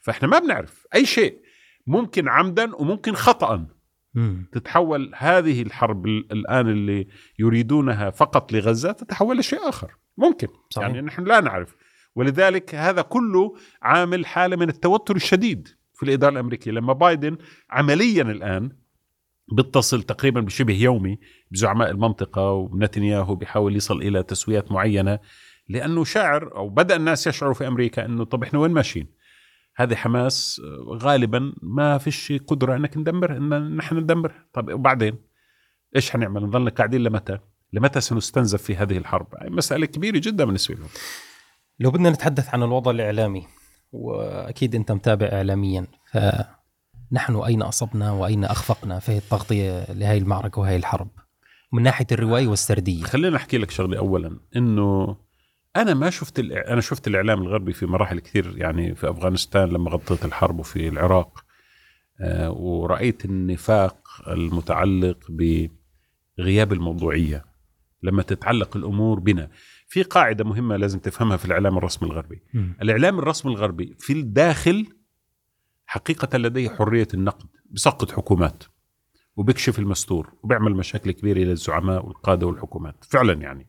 فإحنا ما بنعرف أي شيء. ممكن عمدا وممكن خطا مم. تتحول هذه الحرب ال- الآن اللي يريدونها فقط لغزة تتحول لشيء آخر ممكن صحيح. يعني نحن لا نعرف ولذلك هذا كله عامل حالة من التوتر الشديد في الإدارة الأمريكية لما بايدن عمليا الآن بيتصل تقريبا بشبه يومي بزعماء المنطقة ونتنياهو بيحاول يصل إلى تسويات معينة لأنه شاعر أو بدأ الناس يشعروا في أمريكا إنه طب إحنا وين ماشيين؟ هذه حماس آه، غالبا ما فيش قدرة إنك ندمر إن نحن ندمر. طب وبعدين؟ إيش حنعمل؟ نضلنا قاعدين لمتى؟ لمتى سنستنزف في هذه الحرب؟ مسألة كبيرة جدا بالنسبة لهم. لو بدنا نتحدث عن الوضع الإعلامي وأكيد أنت متابع اعلاميا فنحن أين أصبنا وأين أخفقنا في التغطية لهي المعركة وهي الحرب؟ من ناحية الروايه والسردية. خلينا أحكي لك شغلة اولا إنه أنا ما شفت أنا شفت الإعلام الغربي في مراحل كثير يعني في أفغانستان لما غطيت الحرب وفي العراق. آه، ورأيت النفاق المتعلق بغياب الموضوعية لما تتعلق الأمور بنا. في قاعدة مهمة لازم تفهمها في الإعلام الرسمي الغربي. مم. الإعلام الرسمي الغربي في الداخل حقيقة لديه حرية النقد بسقط حكومات وبيكشف المستور وبيعمل مشاكل كبيرة للزعماء والقادة والحكومات. فعلا يعني.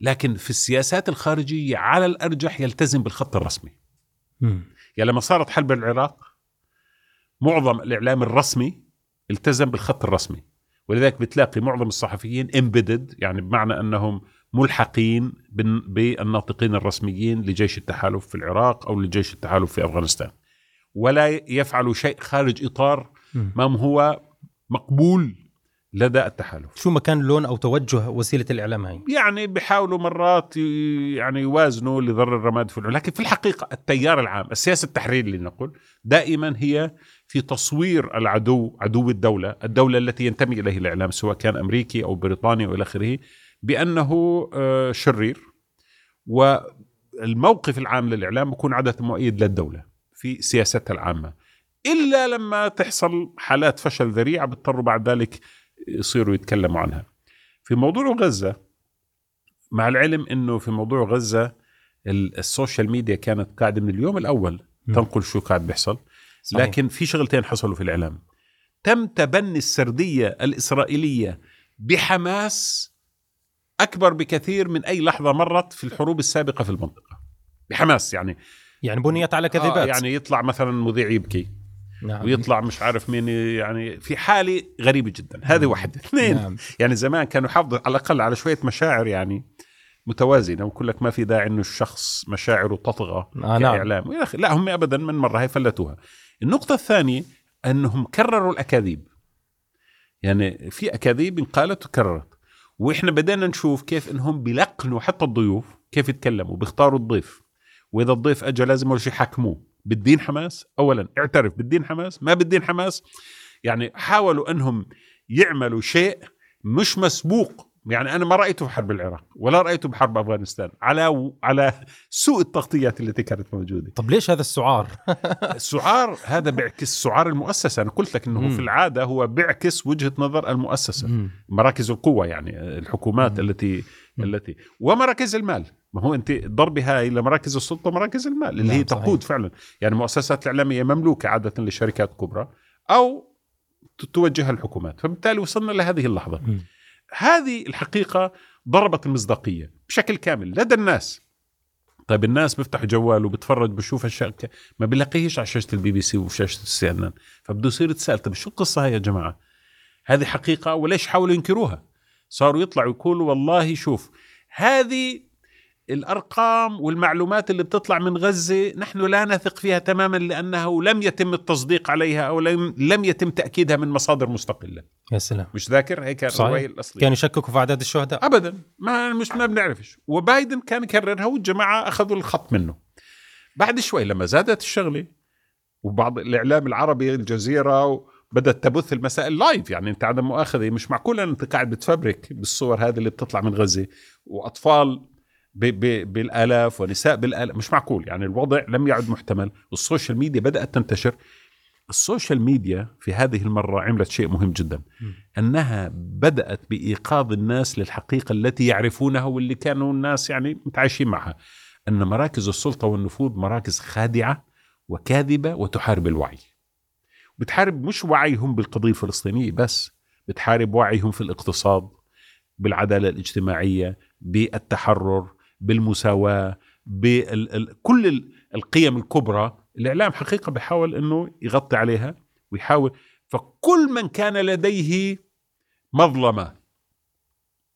لكن في السياسات الخارجية على الأرجح يلتزم بالخط الرسمي مم. يعني لما صارت حرب العراق معظم الإعلام الرسمي التزم بالخط الرسمي ولذلك بتلاقي معظم الصحفيين امبيدد يعني بمعنى أنهم ملحقين بال- بالناطقين الرسميين لجيش التحالف في العراق أو لجيش التحالف في أفغانستان ولا يفعلوا شيء خارج إطار مم. ما هو مقبول لدى التحالف. شو ما كان لون أو توجه وسيلة الإعلام هاي؟ يعني بيحاولوا مرات يعني يوازنوا لضر الرماد في لكن في الحقيقة التيار العام السياسة التحرير لنقل دائما هي في تصوير العدو عدو الدولة الدولة التي ينتمي إليه الإعلام سواء كان أمريكي أو بريطاني وإلى آخره بأنه آه، شرير. والموقف العام للإعلام يكون عادة مؤيد للدولة في سياستها العامة. إلا لما تحصل حالات فشل ذريعة بيضطروا بعد ذلك يصيروا يتكلموا عنها. في موضوع غزة مع العلم إنه في موضوع غزة ال- السوشيال ميديا كانت قاعدة من اليوم الأول مم. تنقل شو قاعد بيحصل. صحيح. لكن في شغلتين حصلوا في الإعلام. تم تبني السردية الإسرائيلية بحماس أكبر بكثير من أي لحظة مرت في الحروب السابقة في المنطقة. بحماس يعني. يعني بنيت على آه كذبات يعني يطلع مثلا مذيع يبكي. نعم. ويطلع مش عارف مين يعني في حالة غريبة جدا. هذه واحدة. اثنين نعم. يعني زمان كانوا يحافظوا على الأقل على شوية مشاعر يعني متوازنة ويقول لك ما في داعي إنه الشخص مشاعره تطغى آه نعم. كإعلام. أخي لا هم ابدا من مرة هي فلتوها. النقطة الثانية أنهم كرروا الأكاذيب. يعني في أكاذيب انقالت وكررت. وإحنا بدأنا نشوف كيف إنهم بيلقنوا حتى الضيوف كيف يتكلموا بيختاروا الضيف. وإذا الضيف اجى لازم أول شيء يحكموه. بالدين حماس؟ اولا اعترف بالدين حماس؟ ما بالدين حماس؟ يعني حاولوا أنهم يعملوا شيء مش مسبوق. يعني أنا ما رأيته في حرب العراق ولا رأيته بحرب أفغانستان. على على سوء التغطيات التي كانت موجودة. طب ليش هذا السعار؟ السعار هذا بيعكس سعار المؤسسة. أنا قلت لك إنه مم. في العادة هو بيعكس وجهة نظر المؤسسة. مم. مراكز القوة يعني الحكومات مم. التي. التي ومراكز المال. ما هو انت ضربي هاي لمراكز السلطة مراكز المال اللي نعم، هي صحيح. تقود فعلا يعني المؤسسات الإعلامية مملوكة عادة لشركات كبرى ت- توجهها الحكومات فبالتالي وصلنا لهذه اللحظة مم. هذه الحقيقة ضربت المصداقية بشكل كامل لدى الناس طيب الناس بيفتح جوال وبتفرج بشوف أشياء ما بيلاقيهش على شاشة البي بي سي وشاشة ال CNN فبده يصير يتساءل طيب شو القصة هاي يا جماعة؟ هذه حقيقة وليش حاولوا ينكروها؟ صاروا يطلعوا يقولوا والله شوف هذه الأرقام والمعلومات اللي بتطلع من غزة نحن لا نثق فيها تماما لأنه لم يتم التصديق عليها أو لم لم يتم تأكيدها من مصادر مستقلة، يا سلام. مش ذاكر؟ هيك. الرواية الأصلية. كانوا يشككوا في أعداد الشهداء؟ ابدا. ما مش ما بنعرفش. وبايدن كان يكررها والجماعة أخذوا الخط منه. بعد شوي لما زادت الشغلة وبعض الإعلام العربي الجزيرة بدات تبث المسائل live يعني أنت عدم مؤاخذة مش معقول أنت قاعد بتفبرك بالصور هذه اللي بتطلع من غزة وأطفال بالآلاف ونساء بالآلاف مش معقول يعني الوضع لم يعد محتمل وال social media بدأت تنتشر. ال social media في هذه المرة عملت شيء مهم جدا. أنها بدأت بإيقاظ الناس للحقيقة التي يعرفونها واللي كانوا الناس يعني متعايشين معها. أن مراكز السلطة والنفوذ مراكز خادعة وكاذبة وتحارب الوعي. بتحارب مش وعيهم بالقضية الفلسطينية بس بتحارب وعيهم في الاقتصاد بالعدالة الاجتماعية بالتحرر بالمساواة بكل ال- القيم الكبرى الإعلام حقيقة بيحاول إنه يغطي عليها ويحاول فكل من كان لديه مظلمة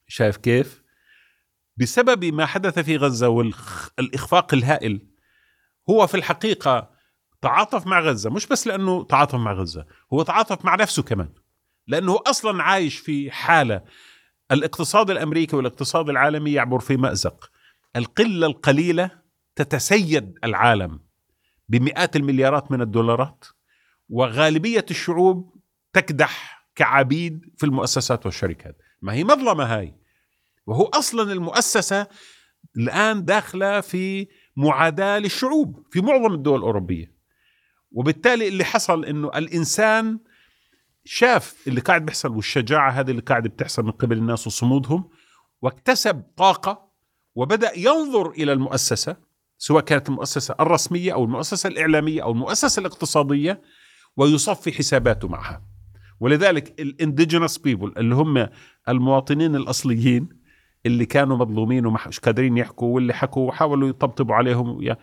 شايف كيف؟ بسبب ما حدث في غزة والإخفاق الهائل هو في الحقيقة تعاطف مع غزة مش بس لأنه تعاطف مع غزة هو تعاطف مع نفسه كمان لأنه أصلا عايش في حالة الاقتصاد الأمريكي والاقتصاد العالمي يعبر في مأزق القلة القليلة تتسيد العالم بمئات المليارات من الدولارات وغالبية الشعوب تكدح كعبيد في المؤسسات والشركات. ما هي مظلمة هاي. وهو أصلا المؤسسة الآن داخلة في معاداة للشعوب في معظم الدول الأوروبية. وبالتالي اللي حصل إنه الإنسان شاف اللي قاعد بيحصل والشجاعة هذه اللي قاعد بتحصل من قبل الناس وصمودهم واكتسب طاقة وبدأ ينظر إلى المؤسسة سواء كانت المؤسسة الرسمية أو المؤسسة الإعلامية أو المؤسسة الاقتصادية ويصفي حساباته معها. ولذلك ال indigenous people اللي هم المواطنين الأصليين اللي كانوا مظلومين ومش قادرين يحكوا واللي حكوا وحاولوا يطبطبوا عليهم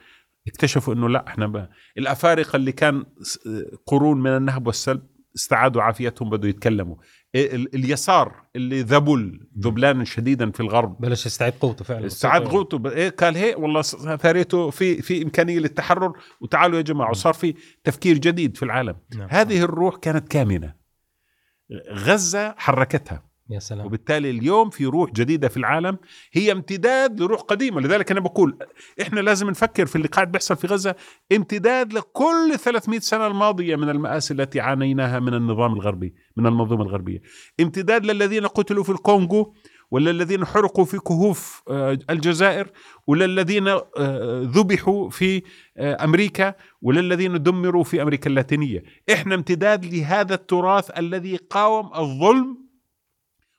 اكتشفوا إنه لا إحنا ب... الأفارقة اللي كان قرون من النهب والسلب استعادوا عافيتهم بدوا يتكلموا. اليسار اللي ذبل ذبلانا شديدا في الغرب. بلش يستعيد قوته فعلا. استعاد قوته. إيه قال هي والله ثريته في في إمكانية للتحرر وتعالوا يا جماعة وصار في تفكير جديد في العالم. نعم. هذه الروح كانت كامنة. غزة حركتها. يا سلام. وبالتالي اليوم في روح جديدة في العالم هي امتداد لروح قديمة. لذلك أنا بقول إحنا لازم نفكر في اللي قاعد بيحصل في غزة امتداد لكل 300 سنة الماضية من المآسي التي عانيناها من النظام الغربي من المنظومة الغربية. امتداد للذين قتلوا في الكونغو ولا الذين حرقوا في كهوف آه، الجزائر ولا الذين آه، ذبحوا في آه، أمريكا ولا الذين دمروا في أمريكا اللاتينية، إحنا امتداد لهذا التراث الذي قاوم الظلم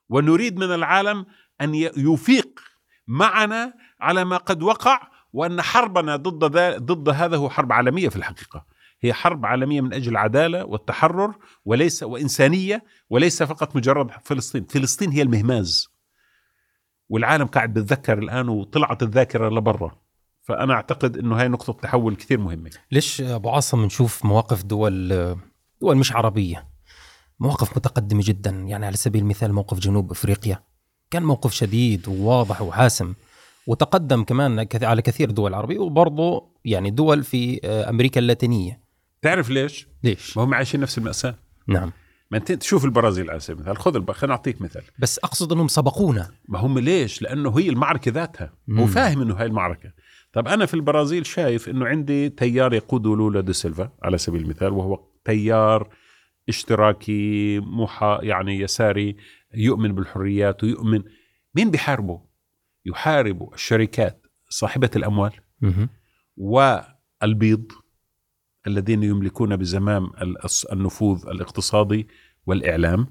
ونريد من العالم أن يفيق معنا على ما قد وقع وأن حربنا ضد ضد هذا هو حرب عالمية في الحقيقة. هي حرب عالمية من أجل العدالة والتحرر وليس وإنسانية وليس فقط مجرد فلسطين، فلسطين هي المهماز. والعالم قاعد بتذكر الآن وطلعت الذاكرة لبرا. فأنا أعتقد إنه هاي نقطة تحول كثير مهمة. ليش أبو عاصم نشوف مواقف دول دول مش عربية؟ مواقف متقدمة جدا يعني على سبيل المثال موقف جنوب أفريقيا. كان موقف شديد وواضح وحاسم وتقدم كمان على كثير دول عربية وبرضه يعني دول في آه، أمريكا اللاتينية. تعرف ليش؟ ليش؟ ما هم عايشين نفس المأساة. نعم. ما أنت تشوف البرازيل على سبيل المثال. خذ الب... خليني أعطيك مثال. بس أقصد أنهم سبقونا. ما هم ليش؟ لأنه هي المعركة ذاتها. مم. هو فاهم إنه هاي المعركة. طب أنا في البرازيل شايف إنه عندي تيار يقوده لولا دي سيلفا على سبيل المثال وهو تيار اشتراكي محا يعني يساري يؤمن بالحريات ويؤمن. مين بيحاربه؟ يحاربوا الشركات صاحبة الأموال والبيض الذين يملكون بزمام النفوذ الاقتصادي والإعلام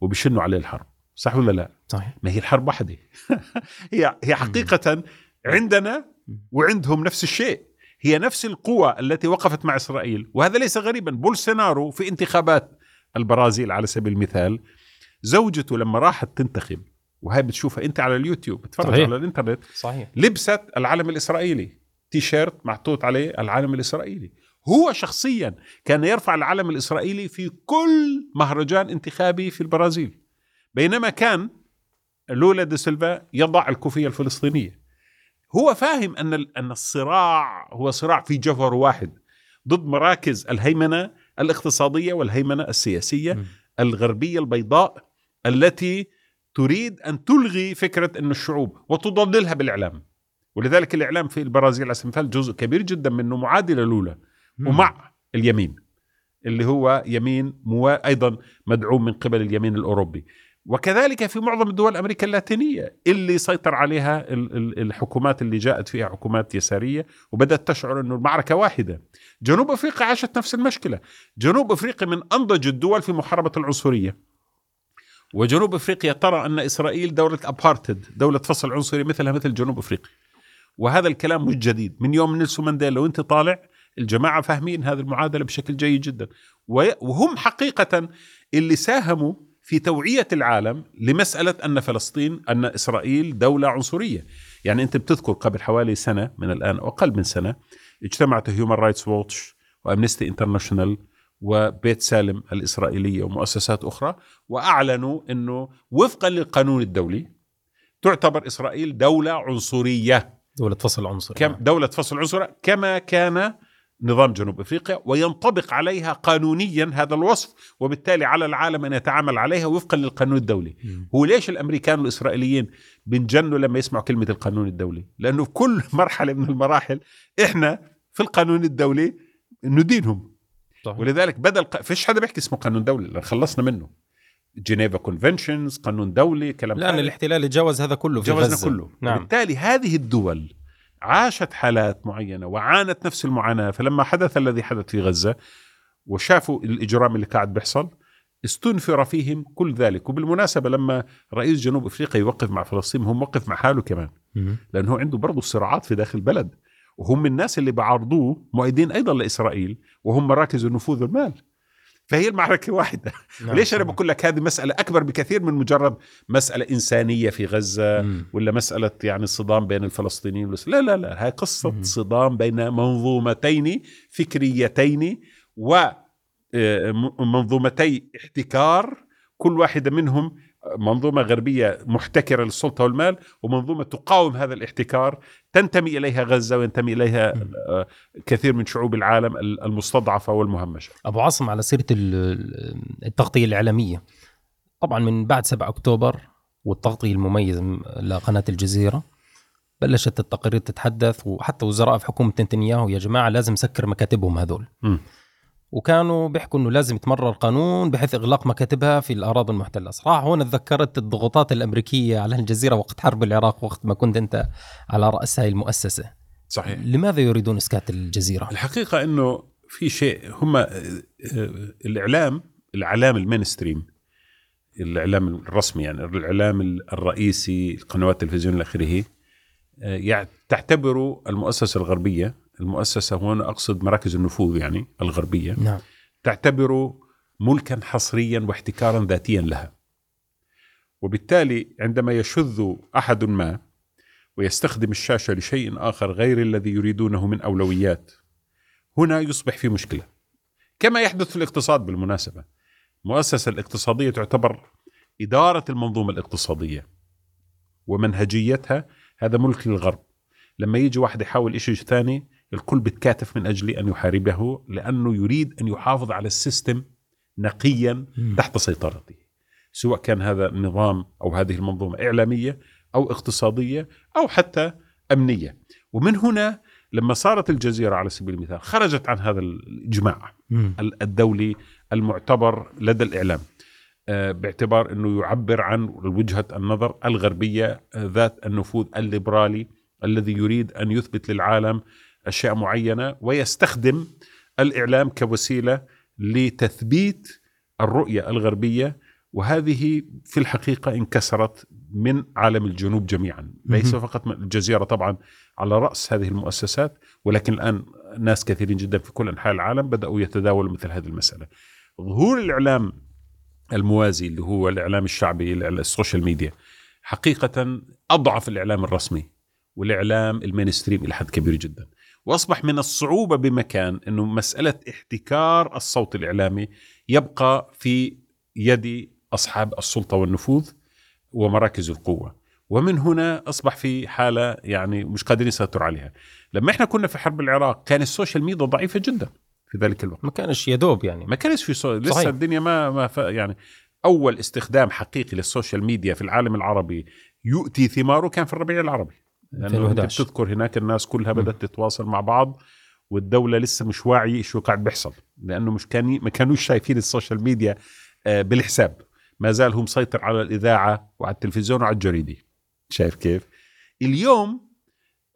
وبيشنوا عليه الحرب. صح ولا لا؟ صحيح. ما هي الحرب واحدة هي هي حقيقة عندنا وعندهم نفس الشيء. هي نفس القوى التي وقفت مع إسرائيل. وهذا ليس غريبا. بولسونارو في انتخابات البرازيل على سبيل المثال زوجته لما راحت تنتخب وهي بتشوفها أنت على اليوتيوب بتفرج على الإنترنت صحيح. لبست العلم الإسرائيلي تي شيرت محطوط عليه العلم الإسرائيلي. هو شخصيا كان يرفع العلم الإسرائيلي في كل مهرجان انتخابي في البرازيل. بينما كان لولا دي سيلفا يضع الكوفية الفلسطينية. هو فاهم أن أن الصراع هو صراع في جوهر واحد ضد مراكز الهيمنة الاقتصادية والهيمنة السياسية م. الغربية البيضاء التي تريد أن تلغي فكرة أن الشعوب وتضللها بالإعلام. ولذلك الإعلام في البرازيل على سبيل المثال جزء كبير جدا منه معادل لولا ومع اليمين اللي هو يمين موا... أيضا مدعوم من قبل اليمين الأوروبي. وكذلك في معظم الدول الامريكا اللاتينية اللي سيطر عليها الحكومات اللي جاءت فيها حكومات يسارية وبدأت تشعر إنه المعركة واحدة. جنوب أفريقيا عاشت نفس المشكلة، جنوب أفريقيا من أنضج الدول في محاربة العنصرية. وجنوب أفريقيا ترى أن إسرائيل دولة ابارتد، دولة فصل عنصري مثلها مثل جنوب أفريقيا. وهذا الكلام مش جديد، من يوم نيلسون مانديلا وأنت طالع الجماعة فاهمين هذه المعادلة بشكل جيد جدا، وهم حقيقه اللي ساهموا في توعية العالم لمسألة أن فلسطين أن إسرائيل دولة عنصرية، يعني أنت بتذكر قبل حوالي سنة من الآن أو أقل من سنة اجتمعت هيومن رايتس ووتش وأمنستي انترناشونال وبيت سالم الإسرائيلية ومؤسسات أخرى وأعلنوا إنه وفقا للقانون الدولي تعتبر إسرائيل دولة عنصرية. دولة فصل عنصري كم؟ دولة فصل عنصري كما كان نظام جنوب إفريقيا وينطبق عليها قانونيا هذا الوصف وبالتالي على العالم أن يتعامل عليها وفقا للقانون الدولي. هو ليش الأمريكان والإسرائيليين بنجنوا لما يسمعوا كلمة القانون الدولي؟ لأنه في كل مرحلة من المراحل إحنا في القانون الدولي ندينهم. صحيح. ولذلك بدل ق... فيش حدا بيحكي اسمه قانون دولي خلصنا منه. جنيفا كونفنشنز قانون دولي كلام لأن. الاحتلال تجاوز هذا كله في غزة. كله. نعم. وبالتالي هذه الدول عاشت حالات معينة وعانت نفس المعاناة فلما حدث الذي حدث في غزة وشافوا الإجرام اللي قاعد بيحصل استنفر فيهم كل ذلك. وبالمناسبة لما رئيس جنوب أفريقيا يوقف مع فلسطين هو موقف مع حاله كمان. مم. لأنه عنده برضه صراعات في داخل البلد. وهم الناس اللي بعارضوه مؤيدين أيضا لإسرائيل وهم مراكز النفوذ والمال فهي المعركة واحدة نعم. ليش أنا بقول لك هذه مسألة أكبر بكثير من مجرد مسألة إنسانية في غزة مم. ولا مسألة يعني صدام بين الفلسطينيين لا لا لا هاي قصة مم. صدام بين منظومتين فكريتين ومنظومتي احتكار كل واحدة منهم منظومة غربية محتكرة للسلطة والمال ومنظومة تقاوم هذا الاحتكار تنتمي إليها غزة وينتمي إليها. آه، كثير من شعوب العالم المستضعفة والمهمشة أبو عاصم على سيرة ال- التغطية الإعلامية طبعا من بعد 7 أكتوبر والتغطية المميزة لقناة الجزيرة بلشت التقارير تتحدث وحتى وزراء في حكومة نتنياهو يا جماعة لازم سكر مكاتبهم هذول مم. وكانوا بيحكوا إنه لازم يتمرر قانون بحيث إغلاق مكاتبها في الأراضي المحتلة. صراحة هون تذكرت الضغوطات الأمريكية على الجزيرة وقت حرب العراق وقت ما كنت أنت على رأس هاي المؤسسة. صحيح. لماذا يريدون إسكات الجزيرة؟ الحقيقة أنه في شيء هم آه، آه، الإعلام الإعلام المينستريم الإعلام الرسمي يعني الإعلام الرئيسي القنوات التلفزيون إلى آخره آه، يع- تعتبر المؤسسة الغربية. المؤسسة هون أقصد مراكز النفوذ يعني الغربية نعم. تعتبر ملكا حصريا واحتكارا ذاتيا لها. وبالتالي عندما يشذ أحد ما ويستخدم الشاشة لشيء آخر غير الذي يريدونه من أولويات هنا يصبح في مشكلة. كما يحدث في الاقتصاد بالمناسبة. المؤسسه الاقتصادية تعتبر إدارة المنظومة الاقتصادية ومنهجيتها هذا ملك للغرب. لما يجي واحد يحاول شيء ثاني الكل بتكاتف من أجل أن يحاربه لأنه يريد أن يحافظ على السيستم نقيا. تحت سيطرته سواء كان هذا النظام أو هذه المنظومة إعلامية أو اقتصادية أو حتى أمنية ومن هنا لما صارت الجزيرة على سبيل المثال خرجت عن هذا الاجماع مم. الدولي المعتبر لدى الإعلام آه، باعتبار إنه يعبر عن وجهة النظر الغربية آه، ذات النفوذ الليبرالي الذي يريد أن يثبت للعالم أشياء معينة ويستخدم الإعلام كوسيلة لتثبيت الرؤية الغربية. وهذه في الحقيقة انكسرت من عالم الجنوب جميعا. ليس. فقط من الجزيرة طبعا على رأس هذه المؤسسات ولكن الآن ناس كثيرين جدا في كل أنحاء العالم بدأوا يتداولوا مثل هذه المسألة. ظهور الإعلام الموازي اللي هو الإعلام الشعبي ال social media حقيقه أضعف الإعلام الرسمي والإعلام ال mainstream إلى حد كبير جدا. واصبح من الصعوبة بمكان إنه مسألة احتكار الصوت الإعلامي يبقى في يد أصحاب السلطة والنفوذ ومراكز القوة. ومن هنا أصبح في حالة يعني مش قادرين يسيطروا عليها. لما إحنا كنا في حرب العراق كان ال social media ضعيفة جدا في ذلك الوقت. ما كانش يدوب يعني. ما كانش في سو... لسه صحيح. الدنيا ما ما ف... يعني أول استخدام حقيقي لل social media في العالم العربي يؤتي ثماره كان في الربيع العربي. لأنه أنت 2011. بتذكر هناك الناس كلها. بدأت تتواصل مع بعض والدولة لسه مش واعية شو قاعد بيحصل لأنه مش كان ما كانوش شايفين ال social media آه، بالحساب ما زال هو مسيطر على الإذاعة وعلى التلفزيون وعلى الجريدة شايف كيف اليوم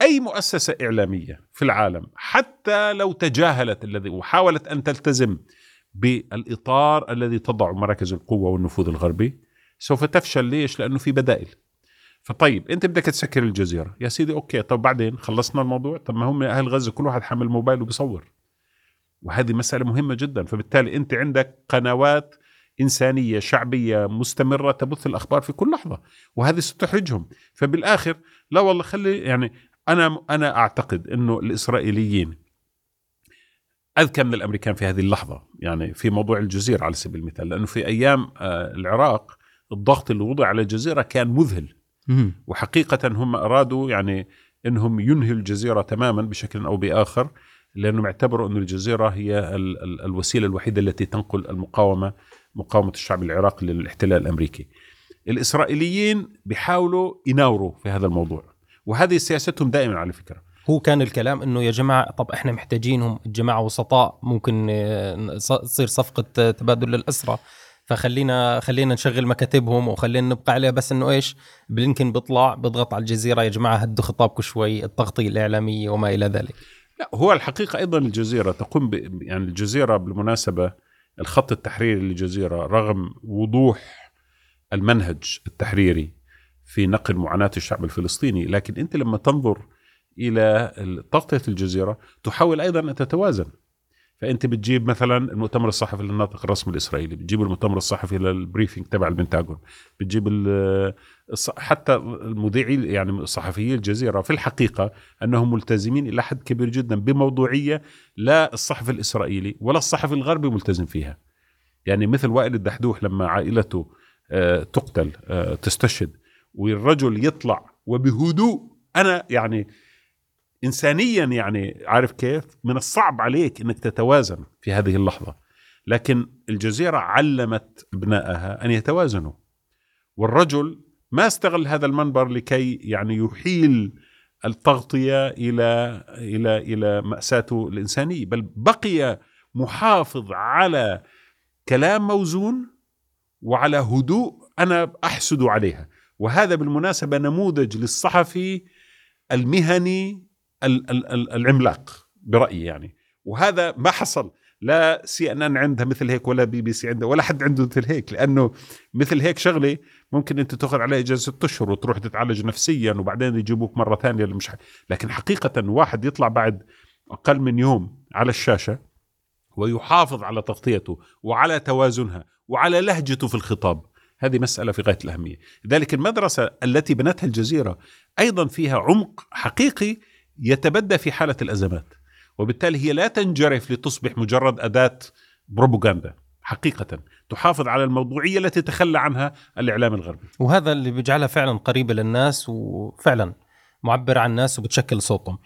أي مؤسسة إعلامية في العالم حتى لو تجاهلت الذي وحاولت أن تلتزم بالإطار الذي تضع مراكز القوة والنفوذ الغربي سوف تفشل ليش؟ لأنه في بدائل فطيب انت بدك تسكر الجزيرة. يا سيدي أوكي طب بعدين خلصنا الموضوع. طب ما هم أهل غزة كل واحد حامل موبايل وبيصور. وهذه مسألة مهمة جدا. فبالتالي أنت عندك قنوات إنسانية شعبية مستمرة تبث الأخبار في كل لحظة. وهذه ستحرجهم. فبالآخر لا والله خلي يعني أنا أنا أعتقد إنه الإسرائيليين أذكى من الأمريكان في هذه اللحظة يعني في موضوع الجزيرة على سبيل المثال. لأنه في أيام آه، العراق الضغط اللي وضع على الجزيرة كان مذهل. وحقيقة هم أرادوا يعني أنهم ينهوا الجزيرة تماما بشكل أو بآخر لأنهم اعتبروا أن الجزيرة هي ال ال الوسيلة الوحيدة التي تنقل المقاومة مقاومة الشعب العراقي للاحتلال الأمريكي. الإسرائيليين بيحاولوا يناوروا في هذا الموضوع وهذه سياستهم دائما على فكرة. هو كان الكلام إنه يا جماعة طب إحنا محتاجينهم الجماعه وسطاء ممكن آه، تصير صفقة تبادل للاسرى فخلينا خلينا نشغل مكاتبهم وخلينا نبقى عليها بس إنه إيش؟ بلينكن بيطلع بيضغط على الجزيرة يا جماعة هدوا خطابكم شوي التغطية الإعلامية وما إلى ذلك. لا هو الحقيقة أيضا الجزيرة تقوم ب... يعني الجزيرة بالمناسبة الخط التحريري للجزيرة رغم وضوح المنهج التحريري في نقل معاناة الشعب الفلسطيني لكن أنت لما تنظر إلى تغطية الجزيرة تحاول أيضا أن تتوازن. فأنت بتجيب مثلا المؤتمر الصحفي للناطق الرسمي الإسرائيلي بتجيب المؤتمر الصحفي للبريفنج تبع البنتاغون بتجيب حتى المذيعي يعني صحفيي الجزيرة. في الحقيقة أنهم ملتزمين إلى حد كبير جدا بموضوعية لا الصحفي الإسرائيلي ولا الصحفي الغربي ملتزم فيها. يعني مثل وائل الدحدوح لما عائلته آه، تقتل آه، تستشهد والرجل يطلع وبهدوء أنا يعني انسانيا يعني عارف كيف؟ من الصعب عليك إنك تتوازن في هذه اللحظة. لكن الجزيرة علمت ابنائها أن يتوازنوا. والرجل ما استغل هذا المنبر لكي يعني يحيل التغطية إلى إلى إلى مأساته الإنسانية بل بقي محافظ على كلام موزون وعلى هدوء أنا أحسد عليها. وهذا بالمناسبة نموذج للصحفي المهني العملاق برأيي يعني. وهذا ما حصل. لا سي إن إن عندها مثل هيك ولا بي بي سي عندها ولا حد عنده مثل هيك لأنه مثل هيك شغلة ممكن أنت تأخذ عليها إجازة ست أشهر وتروح تتعالج نفسيا وبعدين يجيبوك مرة ثانية مش لكن حقيقه واحد يطلع بعد أقل من يوم على الشاشة ويحافظ على تغطيته وعلى توازنها وعلى لهجته في الخطاب هذه مسألة في غاية الأهمية. لذلك المدرسة التي بنتها الجزيرة أيضا فيها عمق حقيقي يتبدى في حالة الأزمات وبالتالي هي لا تنجرف لتصبح مجرد أداة بروباغندا حقيقة تحافظ على الموضوعية التي تخلى عنها الإعلام الغربي وهذا اللي بيجعلها فعلا قريبة للناس وفعلا معبرة عن الناس وبتشكل صوتهم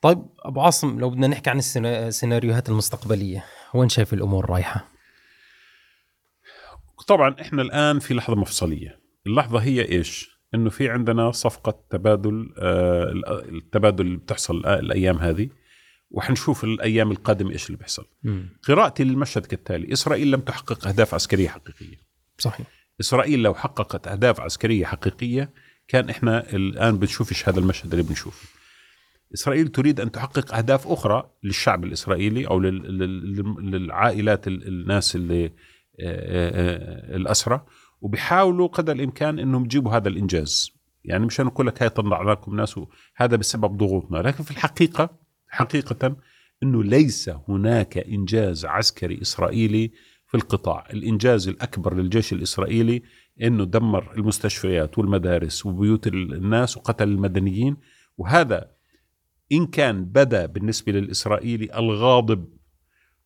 طيب أبو عاصم لو بدنا نحكي عن السيناريوهات المستقبلية وين شايف الأمور رايحة؟ طبعا إحنا الآن في لحظة مفصلية اللحظة هي إيش؟ إنه في عندنا صفقة تبادل آه، التبادل اللي بتحصل الأيام هذه وحنشوف الأيام القادمة إيش اللي بيحصل. قراءتي للمشهد كالتالي إسرائيل لم تحقق أهداف عسكرية حقيقية. صحيح. إسرائيل لو حققت أهداف عسكرية حقيقية كان إحنا الآن بنشوفش هذا المشهد اللي بنشوفه. إسرائيل تريد أن تحقق أهداف أخرى للشعب الإسرائيلي أو للعائلات الناس اللي آه، آه، الأسرى وبيحاولوا قدر الإمكان إنهم يجيبوا هذا الإنجاز. يعني مشان أقول لك هاي طلع لكم ناس هذا بسبب ضغوطنا لكن في الحقيقة حقيقة إنه ليس هناك إنجاز عسكري إسرائيلي في القطاع. الإنجاز الأكبر للجيش الإسرائيلي إنه دمر المستشفيات والمدارس وبيوت الناس وقتل المدنيين وهذا إن كان بدا بالنسبة للإسرائيلي الغاضب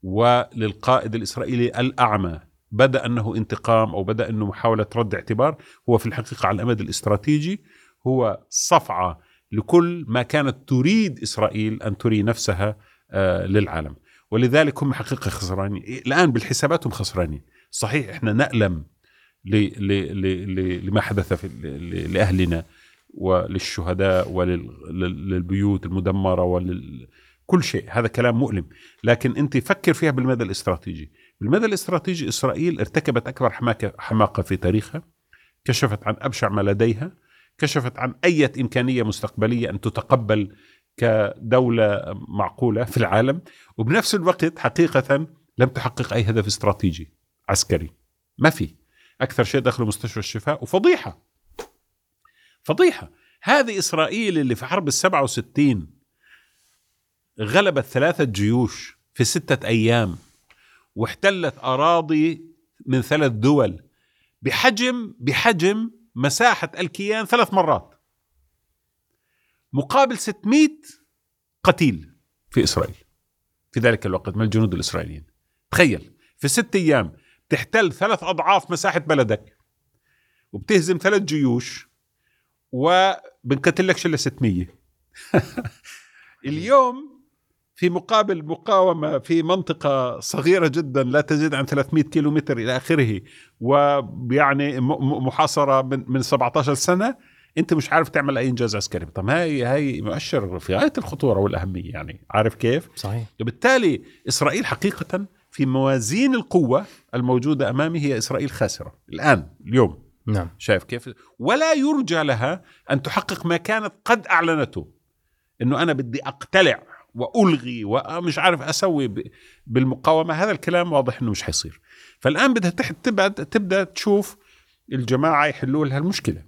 وللقائد الإسرائيلي الأعمى بدا انه انتقام أو بدا انه محاوله رد اعتبار هو في الحقيقة على الامد الاستراتيجي هو صفعة لكل ما كانت تريد إسرائيل أن تري نفسها آه، للعالم. ولذلك هم حقيقة خسرانين. الآن بالحسابات هم خسرانين. صحيح إحنا نألم لما حدث في لأهلنا وللشهداء وللبيوت المدمرة ولل كل شيء. هذا كلام مؤلم. لكن أنت فكر فيها بالمدى الاستراتيجي. بالمدى الاستراتيجي إسرائيل ارتكبت أكبر حماقة, حماقة في تاريخها كشفت عن أبشع ما لديها كشفت عن أي إمكانية مستقبلية أن تتقبل كدولة معقولة في العالم وبنفس الوقت حقيقة لم تحقق أي هدف استراتيجي عسكري. ما في. أكثر شيء دخلوا مستشفى الشفاء وفضيحة. فضيحة. هذه إسرائيل اللي في حرب السبعة وستين غلبت ثلاثة جيوش في ستة أيام. واحتلت أراضي من ثلاث دول. بحجم بحجم مساحة الكيان ثلاث مرات. مقابل 600 قتيل في إسرائيل. في ذلك الوقت من الجنود الإسرائيليين. تخيل في ست أيام تحتل ثلاث أضعاف مساحة بلدك وبتهزم ثلاث جيوش وبنقتل لك شله 600 اليوم في مقابل مقاومة في منطقة صغيرة جدا لا تزيد عن 300 كيلومتر إلى آخره ويعني محاصرة من, من 17 سنة أنت مش عارف تعمل أي إنجاز عسكري. طب هاي هاي مؤشر في غاية الخطورة والأهمية يعني عارف كيف؟ صحيح. وبالتالي إسرائيل حقيقه في موازين القوة الموجودة أمامي هي إسرائيل خاسرة. الآن اليوم. نعم. شايف كيف؟ ولا يرجى لها أن تحقق ما كانت قد أعلنته. إنه أنا بدي أقتلع وألغي ومش عارف أسوي بالمقاومة. هذا الكلام واضح إنه مش حيصير. فالآن بدها تبدا تبدأ تشوف الجماعة يحلوا لها المشكلة.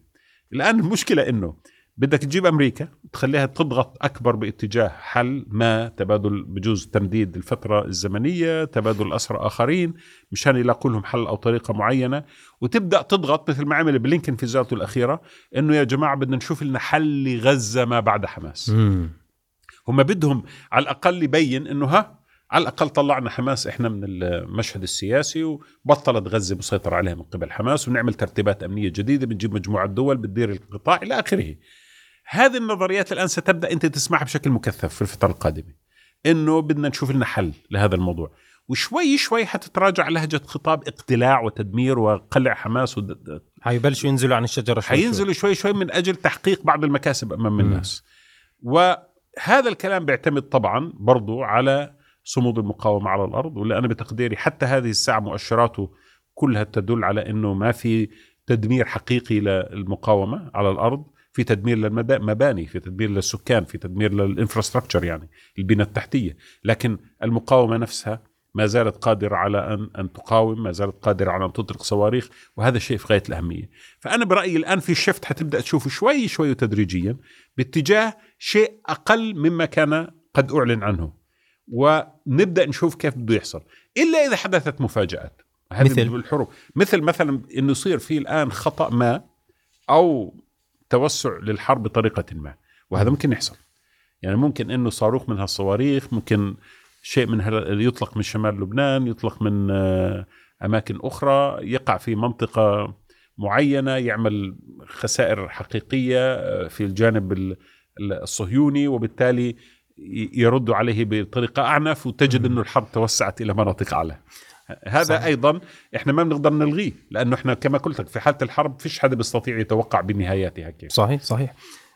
الآن المشكلة إنه بدك تجيب أمريكا تخليها تضغط أكبر باتجاه حل ما تبادل بجوز تمديد الفترة الزمنية تبادل الاسرى آخرين مشان يلاقوا لهم حل أو طريقة معينة. وتبدأ تضغط مثل ما عمل بلينكن في زيارته الأخيرة إنه يا جماعة بدنا نشوف لنا حل لغزة ما بعد حماس. مم. هم بدهم على الأقل يبين إنه ها على الأقل طلعنا حماس إحنا من المشهد السياسي وبطلت غزة مسيطر عليها من قبل حماس ونعمل ترتيبات أمنية جديدة بنجيب مجموعة دول بتدير القطاع إلى آخره. هذه النظريات الآن ستبدأ أنت تسمعها بشكل مكثف في الفترة القادمة. إنه بدنا نشوف لنا حل لهذا الموضوع. وشوي شوي حتتراجع لهجة خطاب اقتلاع وتدمير وقلع حماس ود... حيبلشوا ينزلوا عن الشجرة شوي حينزلوا شوي شوي من أجل تحقيق بعض المكاسب أمام الناس. وهذا الكلام بيعتمد طبعا برضو على صمود المقاومة على الأرض واللي أنا بتقديري حتى هذه الساعة مؤشراته كلها تدل على أنه ما في تدمير حقيقي للمقاومة على الأرض في تدمير للمباني في تدمير للسكان في تدمير للإنفراستراكشر يعني البنى التحتية. لكن المقاومة نفسها ما زالت قادرة على أن أن تقاوم ما زالت قادرة على أن تطلق صواريخ وهذا الشيء في غاية الأهمية. فأنا برأيي الآن في شفت حتبدأ تشوفه شوي شوي وتدريجيا باتجاه شيء أقل مما كان قد أعلن عنه. ونبدأ نشوف كيف بده يحصل. إلا إذا حدثت مفاجآت. مثل؟ الحروب. مثل مثلا إنه يصير في الآن خطأ ما أو توسع للحرب بطريقة ما. وهذا ممكن يحصل. يعني ممكن إنه صاروخ من هالصواريخ ممكن شيء من يطلق من شمال لبنان يطلق من آه، أماكن أخرى يقع في منطقة معينة يعمل خسائر حقيقية آه، في الجانب الصهيوني وبالتالي يردوا عليه بطريقة أعنف وتجد إنه الحرب توسعت إلى مناطق أعلى. هذا صحيح. أيضا إحنا ما بنقدر نلغيه لأنه إحنا كما قلت لك في حالة الحرب فيش حدا بيستطيع يتوقع بنهاياتها كيف. صحيح صحيح.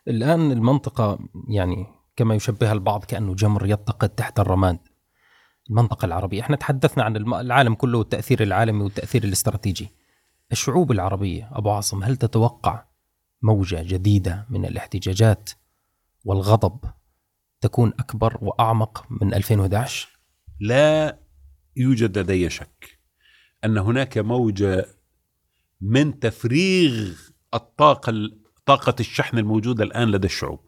الآن المنطقة يعني كما يشبهها البعض كأنه جمر يتقد تحت الرماد. المنطقة العربية. إحنا تحدثنا عن العالم كله والتأثير العالمي والتأثير الاستراتيجي. الشعوب العربية أبو عاصم هل تتوقع موجة جديدة من الاحتجاجات والغضب تكون أكبر وأعمق من 2011 لا يوجد لدي شك أن هناك موجة من تفريغ الطاقة طاقة الشحن الموجودة الآن لدى الشعوب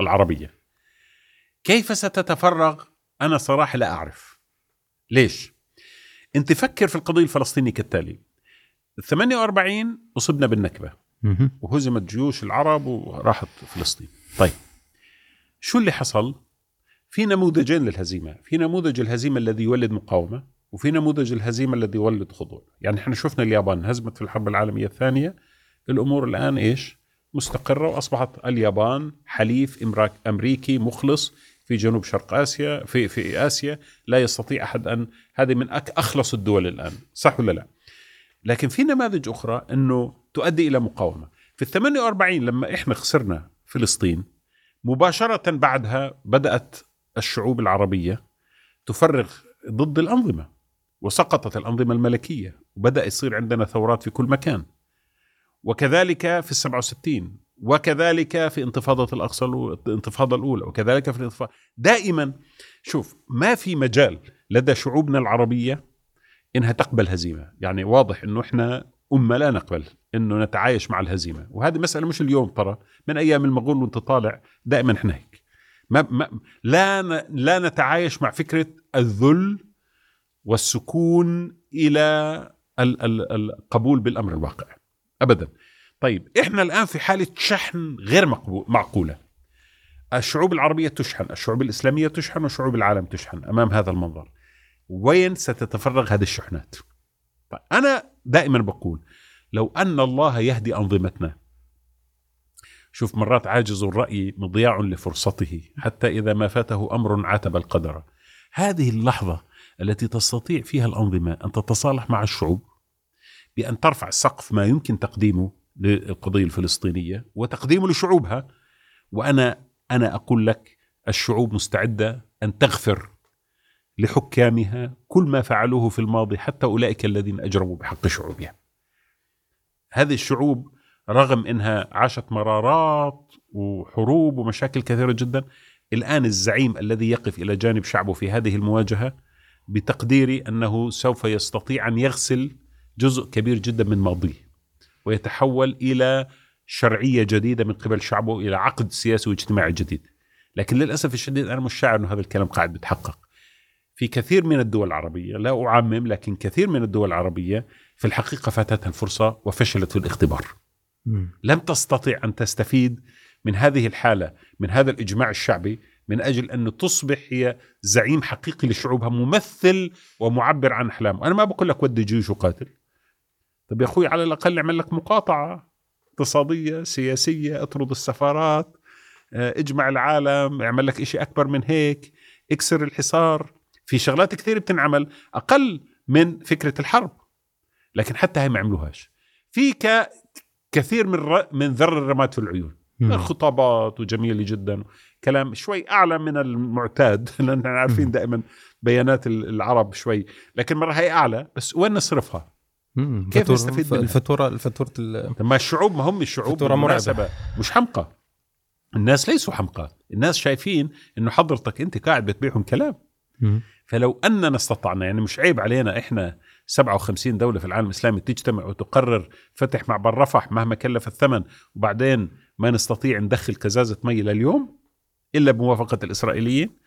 العربية. كيف ستتفرغ؟ أنا صراحة لا أعرف. ليش؟ أنت فكر في القضية الفلسطينية كالتالي. 48 أصبنا بالنكبة. وهزمت جيوش العرب وراحت فلسطين. طيب شو اللي حصل؟ في نموذجين للهزيمة، في نموذج الهزيمة الذي يولد مقاومة، وفي نموذج الهزيمة الذي يولد خضوع، يعني إحنا شفنا اليابان هزمت في الحرب العالمية الثانية، الأمور الآن إيش؟ مستقرة وأصبحت اليابان حليف أمريكي مخلص. في جنوب شرق آسيا في في آسيا لا يستطيع أحد أن هذه من أخلص الدول الآن، صح ولا لا؟ لكن في نماذج أخرى أنه تؤدي إلى مقاومة، في ال 48 لما إحنا خسرنا فلسطين مباشرة بعدها بدأت الشعوب العربية تفرغ ضد الأنظمة وسقطت الأنظمة الملكية وبدأ يصير عندنا ثورات في كل مكان وكذلك في السبعة وستين وكذلك في انتفاضة الأقصى الانتفاضة الأولى وكذلك في الانتفاضة دائما شوف ما في مجال لدى شعوبنا العربية إنها تقبل هزيمة. يعني واضح إنه إحنا أمة لا نقبل إنه نتعايش مع الهزيمة. وهذه مسألة مش اليوم ترى من أيام المغول وأنت طالع دائما إحنا هيك. ما ما لا لا نتعايش مع فكرة الذل والسكون إلى القبول بالأمر الواقع. ابدا. طيب إحنا الآن في حالة شحن غير معقولة. الشعوب العربية تشحن الشعوب الإسلامية تشحن وشعوب العالم تشحن أمام هذا المنظر. وين ستتفرغ هذه الشحنات؟ طيب أنا دائما بقول لو أن الله يهدي أنظمتنا شوف مرات عاجز الرأي مضياع لفرصته حتى إذا ما فاته أمر عاتب القدر. هذه اللحظة التي تستطيع فيها الأنظمة أن تتصالح مع الشعوب بأن ترفع سقف ما يمكن تقديمه للقضية الفلسطينية وتقديمه لشعوبها. وأنا أنا أقول لك الشعوب مستعدة أن تغفر لحكامها كل ما فعلوه في الماضي حتى أولئك الذين أجرموا بحق شعوبها هذه الشعوب رغم أنها عاشت مرارات وحروب ومشاكل كثيرة جدا الآن الزعيم الذي يقف إلى جانب شعبه في هذه المواجهة بتقديري أنه سوف يستطيع أن يغسل جزء كبير جدا من ماضيه. ويتحول إلى شرعية جديدة من قبل شعبه إلى عقد سياسي واجتماعي جديد. لكن للأسف الشديد أنا مش شاعر أنه هذا الكلام قاعد بيتحقق. في كثير من الدول العربية لا أعمم لكن كثير من الدول العربية في الحقيقة فاتتها الفرصة وفشلت في الاختبار. لم تستطع أن تستفيد من هذه الحالة من هذا الإجماع الشعبي من أجل أن تصبح هي زعيم حقيقي لشعوبها ممثل ومعبر عن أحلامه أنا ما بقول لك ودي جيوش وقاتل. طب يا أخوي على الأقل اعمل لك مقاطعة اقتصادية سياسية اطرد السفارات آه، اجمع العالم اعمل لك إشي أكبر من هيك اكسر الحصار. في شغلات كثير بتنعمل أقل من فكرة الحرب لكن حتى هي ما عملوهاش في ك... كثير من ر... من ذر الرماد في العيون. خطابات وجميلة جدا كلام شوي أعلى من المعتاد لأن عارفين دائما بيانات العرب شوي لكن مرة هي أعلى بس وين نصرفها؟ كيف نستفيد منها؟ الفاتوره الفاتوره ما الشعوب ما هم الشعوب بالمناسبة. مش حمقى. الناس ليسوا حمقى. الناس شايفين إنه حضرتك أنت قاعد بتبيعهم كلام. فلو أننا استطعنا يعني مش عيب علينا إحنا 57 دولة في العالم الإسلامي تجتمع وتقرر فتح معبر رفح مهما كلف الثمن وبعدين ما نستطيع ندخل كزازة مي لليوم إلا بموافقة الإسرائيليين.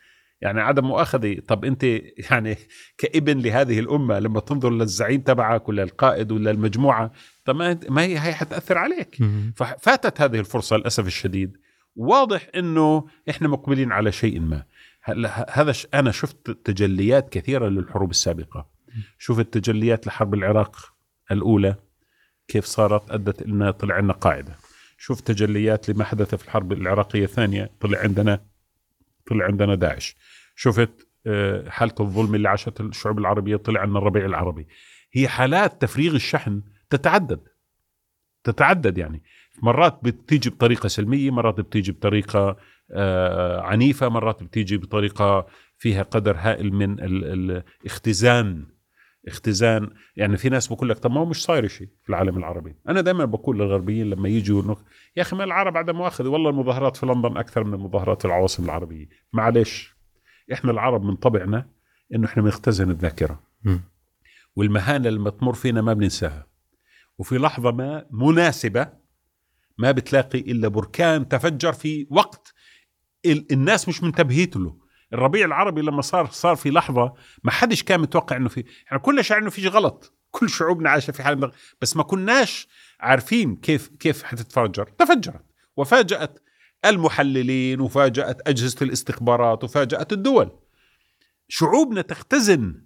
يعني عدم مؤاخذة. طب أنت يعني كابن لهذه الأمة لما تنظر للزعيم تبعك ولا القائد ولا المجموعة طب ما هي هي حتأثر عليك. ففاتت هذه الفرصة للأسف الشديد. واضح أنه إحنا مقبلين على شيء ما. هذا أنا شفت تجليات كثيرة للحروب السابقة. شوف التجليات لحرب العراق الأولى كيف صارت أدت لنا طلع لنا قاعدة. شوف تجليات لما حدث في الحرب العراقية الثانية طلع عندنا طلع عندنا داعش. شفت آه، حالة الظلم اللي عاشت الشعوب العربية طلع عندنا الربيع العربي. هي حالات تفريغ الشحن تتعدد تتعدد يعني. مرات بتيجي بطريقة سلمية مرات بتيجي بطريقة آه، عنيفة مرات بتيجي بطريقة فيها قدر هائل من الاختزان اختزان يعني في ناس بقول لك طب ما هو مش صاير شيء في العالم العربي. أنا دائما بقول للغربيين لما يجوا نخ... يا أخي ما العرب عدم مؤاخذة. والله المظاهرات في لندن أكثر من المظاهرات في العواصم العربية. معلش. إحنا العرب من طبعنا إنه إحنا بنختزن الذاكرة. م. والمهانة لما تمر فينا ما بننساها. وفي لحظة ما مناسبة ما بتلاقي إلا بركان تفجر في وقت الناس مش منتبهيت له. الربيع العربي لما صار صار في لحظة ما حدش كان متوقع إنه في إحنا كلنا شعر إنه في غلط. كل شعوبنا عايشة في حالة بس ما كناش عارفين كيف كيف حتتفجر. تفجرت. وفاجأت المحللين وفاجأت أجهزة الاستخبارات وفاجأت الدول. شعوبنا تختزن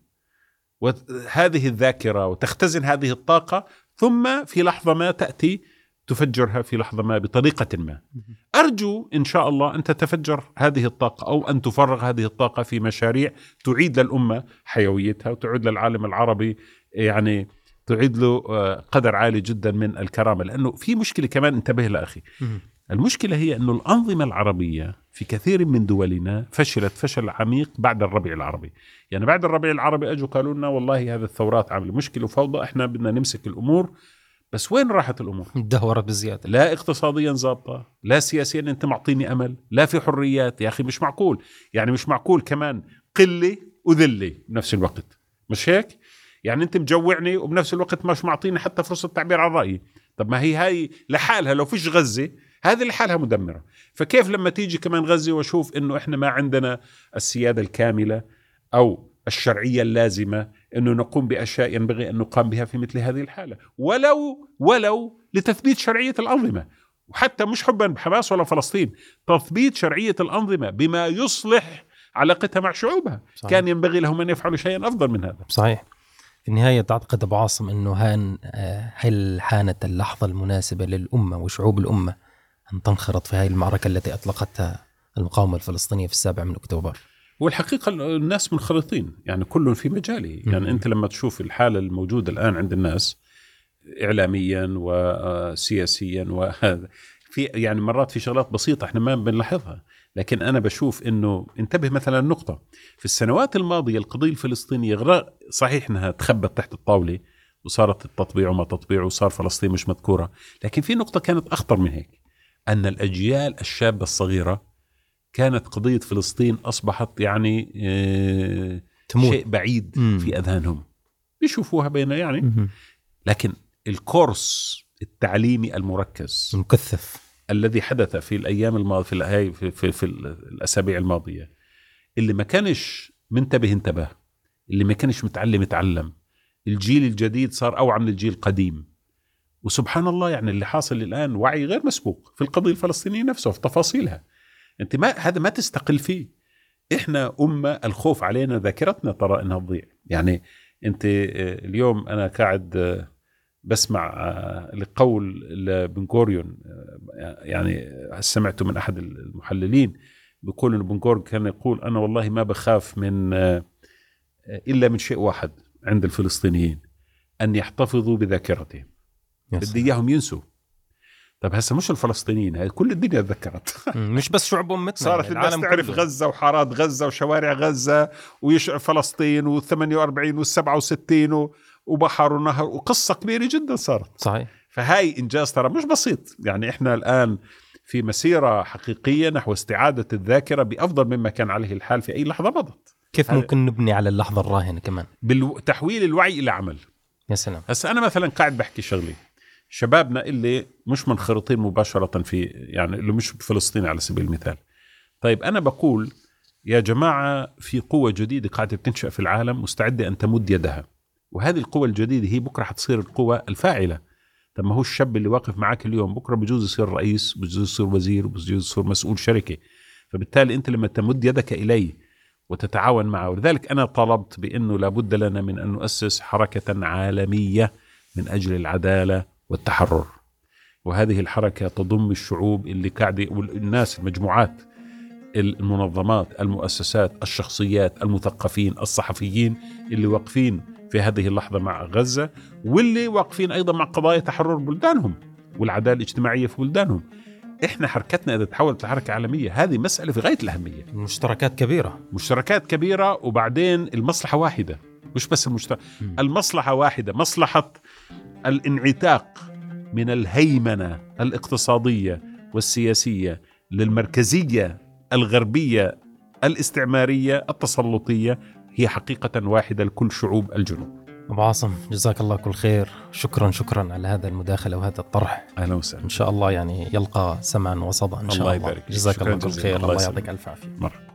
هذه الذاكرة وتختزن هذه الطاقة ثم في لحظة ما تأتي تفجرها في لحظة ما بطريقة ما. أرجو إن شاء الله أن تتفجر هذه الطاقة أو أن تفرغ هذه الطاقة في مشاريع تعيد للأمة حيويتها وتعيد للعالم العربي يعني تعيد له آه، قدر عالي جدا من الكرامة لأنه في مشكلة كمان. انتبه لأخي. أخي المشكلة هي أنه الأنظمة العربية في كثير من دولنا فشلت فشل عميق بعد الربيع العربي. يعني بعد الربيع العربي أجوا قالوا لنا والله هذه الثورات عاملة مشكلة وفوضى إحنا بدنا نمسك الأمور. بس وين راحت الأمور؟ دهورت بزيادة. لا اقتصاديا ظابطة، لا سياسيا أنت معطيني أمل، لا في حريات، يا أخي مش معقول، يعني مش معقول كمان قلة وذلة بنفس الوقت، مش هيك؟ يعني أنت مجوعني وبنفس الوقت مش معطيني حتى فرصة تعبير عن رأيي، طب ما هي هاي لحالها لو فيش غزة هذه لحالها مدمرة، فكيف لما تيجي كمان غزة وأشوف إنه إحنا ما عندنا السيادة الكاملة أو الشرعية اللازمة إنه نقوم بأشياء ينبغي أن نقام بها في مثل هذه الحالة؟ ولو ولو لتثبيت شرعية الأنظمة. وحتى مش حبا بحماس ولا فلسطين تثبيت شرعية الأنظمة بما يصلح علاقتها مع شعوبها. صحيح. كان ينبغي لهم أن يفعلوا شيئا أفضل من هذا. صحيح. في النهاية تعتقد أبو عاصم أنه هان آه، هل حانت اللحظة المناسبة للأمة وشعوب الأمة أن تنخرط في هذه المعركة التي أطلقتها المقاومة الفلسطينية في السابع من أكتوبر. والحقيقة الناس منخرطين يعني كل في مجاله يعني أنت لما تشوف الحالة الموجودة الآن عند الناس إعلاميا وسياسيا وهذا في يعني مرات في شغلات بسيطة إحنا ما بنلاحظها. لكن أنا بشوف أنه انتبه مثلا نقطة. في السنوات الماضية القضية الفلسطينية صحيح أنها تخبت تحت الطاولة وصارت التطبيع وما تطبيع وصار فلسطين مش مذكورة لكن في نقطة كانت أخطر من هيك. أن الأجيال الشابة الصغيرة كانت قضية فلسطين أصبحت يعني آه تموت. شيء بعيد مم. في أذهانهم. بيشوفوها بين يعني. لكن الكورس التعليمي المركز المكثف. الذي حدث في الأيام الماضية في في, في, في الأسابيع الماضية اللي ما كانش منتبه انتبه اللي ما كانش متعلم اتعلم الجيل الجديد صار أوعى من الجيل القديم. وسبحان الله يعني اللي حاصل الآن وعي غير مسبوق في القضية الفلسطينية نفسها في تفاصيلها. أنت ما هذا ما تستقل فيه. إحنا أمة الخوف علينا ذاكرتنا ترى إنها تضيع. يعني أنت آه، اليوم أنا قاعد آه، بسمع آه، لقول بن غوريون يعني سمعته من أحد المحللين. بيقول ان بن غوريون كان يقول أنا والله ما بخاف من إلا من شيء واحد عند الفلسطينيين أن يحتفظوا بذاكرتهم. بدي إياهم ينسوا. طب هسه مش الفلسطينيين هاي كل الدنيا تذكرت. مش بس شعوب أمتنا صارت يعني الناس تعرف كله. غزة وحارات غزة وشوارع غزة ويش فلسطين وال48 وال67 وبحر ونهر وقصة كبيرة جدا صارت. صحيح. فهاي إنجاز ترى مش بسيط. يعني إحنا الآن في مسيرة حقيقية نحو استعادة الذاكرة بأفضل مما كان عليه الحال في أي لحظة مضت. كيف ممكن نبني على اللحظة الراهنة كمان؟ بتحويل الوعي إلى عمل. يا سلام. هسه أنا مثلا قاعد بحكي شغلي. شبابنا اللي مش منخرطين مباشرة في يعني اللي مش بفلسطين على سبيل المثال. طيب أنا بقول يا جماعة في قوة جديدة قاعدة بتنشأ في العالم مستعدة أن تمد يدها. وهذه القوة الجديدة هي بكرة حتصير القوة الفاعلة. طب ما هو الشاب اللي واقف معك اليوم بكرة بجوز يصير رئيس بجوز يصير وزير بجوز يصير مسؤول شركة. فبالتالي أنت لما تمد يدك إليه وتتعاون معه ولذلك أنا طلبت بأنه لابد لنا من أن نؤسس حركة عالمية من أجل العدالة والتحرر. وهذه الحركة تضم الشعوب اللي قاعدة والناس المجموعات المنظمات المؤسسات الشخصيات المثقفين الصحفيين اللي واقفين في هذه اللحظة مع غزة واللي واقفين أيضا مع قضايا تحرر بلدانهم والعدالة الاجتماعية في بلدانهم. إحنا حركتنا إذا تحولت لحركة عالمية هذه مسألة في غاية الأهمية. مشتركات كبيرة. مشتركات كبيرة وبعدين المصلحة واحدة. مش بس المشترك المصلحة واحدة مصلحة الانعتاق من الهيمنة الاقتصادية والسياسية للمركزية الغربية الاستعمارية التسلطية هي حقيقة واحدة لكل شعوب الجنوب. أبو عاصم جزاك الله كل خير. شكرا شكرا على هذا المداخلة وهذا الطرح. أهلا وسهلا. إن شاء الله يعني يلقى سمعا وصدى إن شاء الله, الله. يبارك جزاك الله كل خير. الله يعطيك ألف عافية. مرحبا.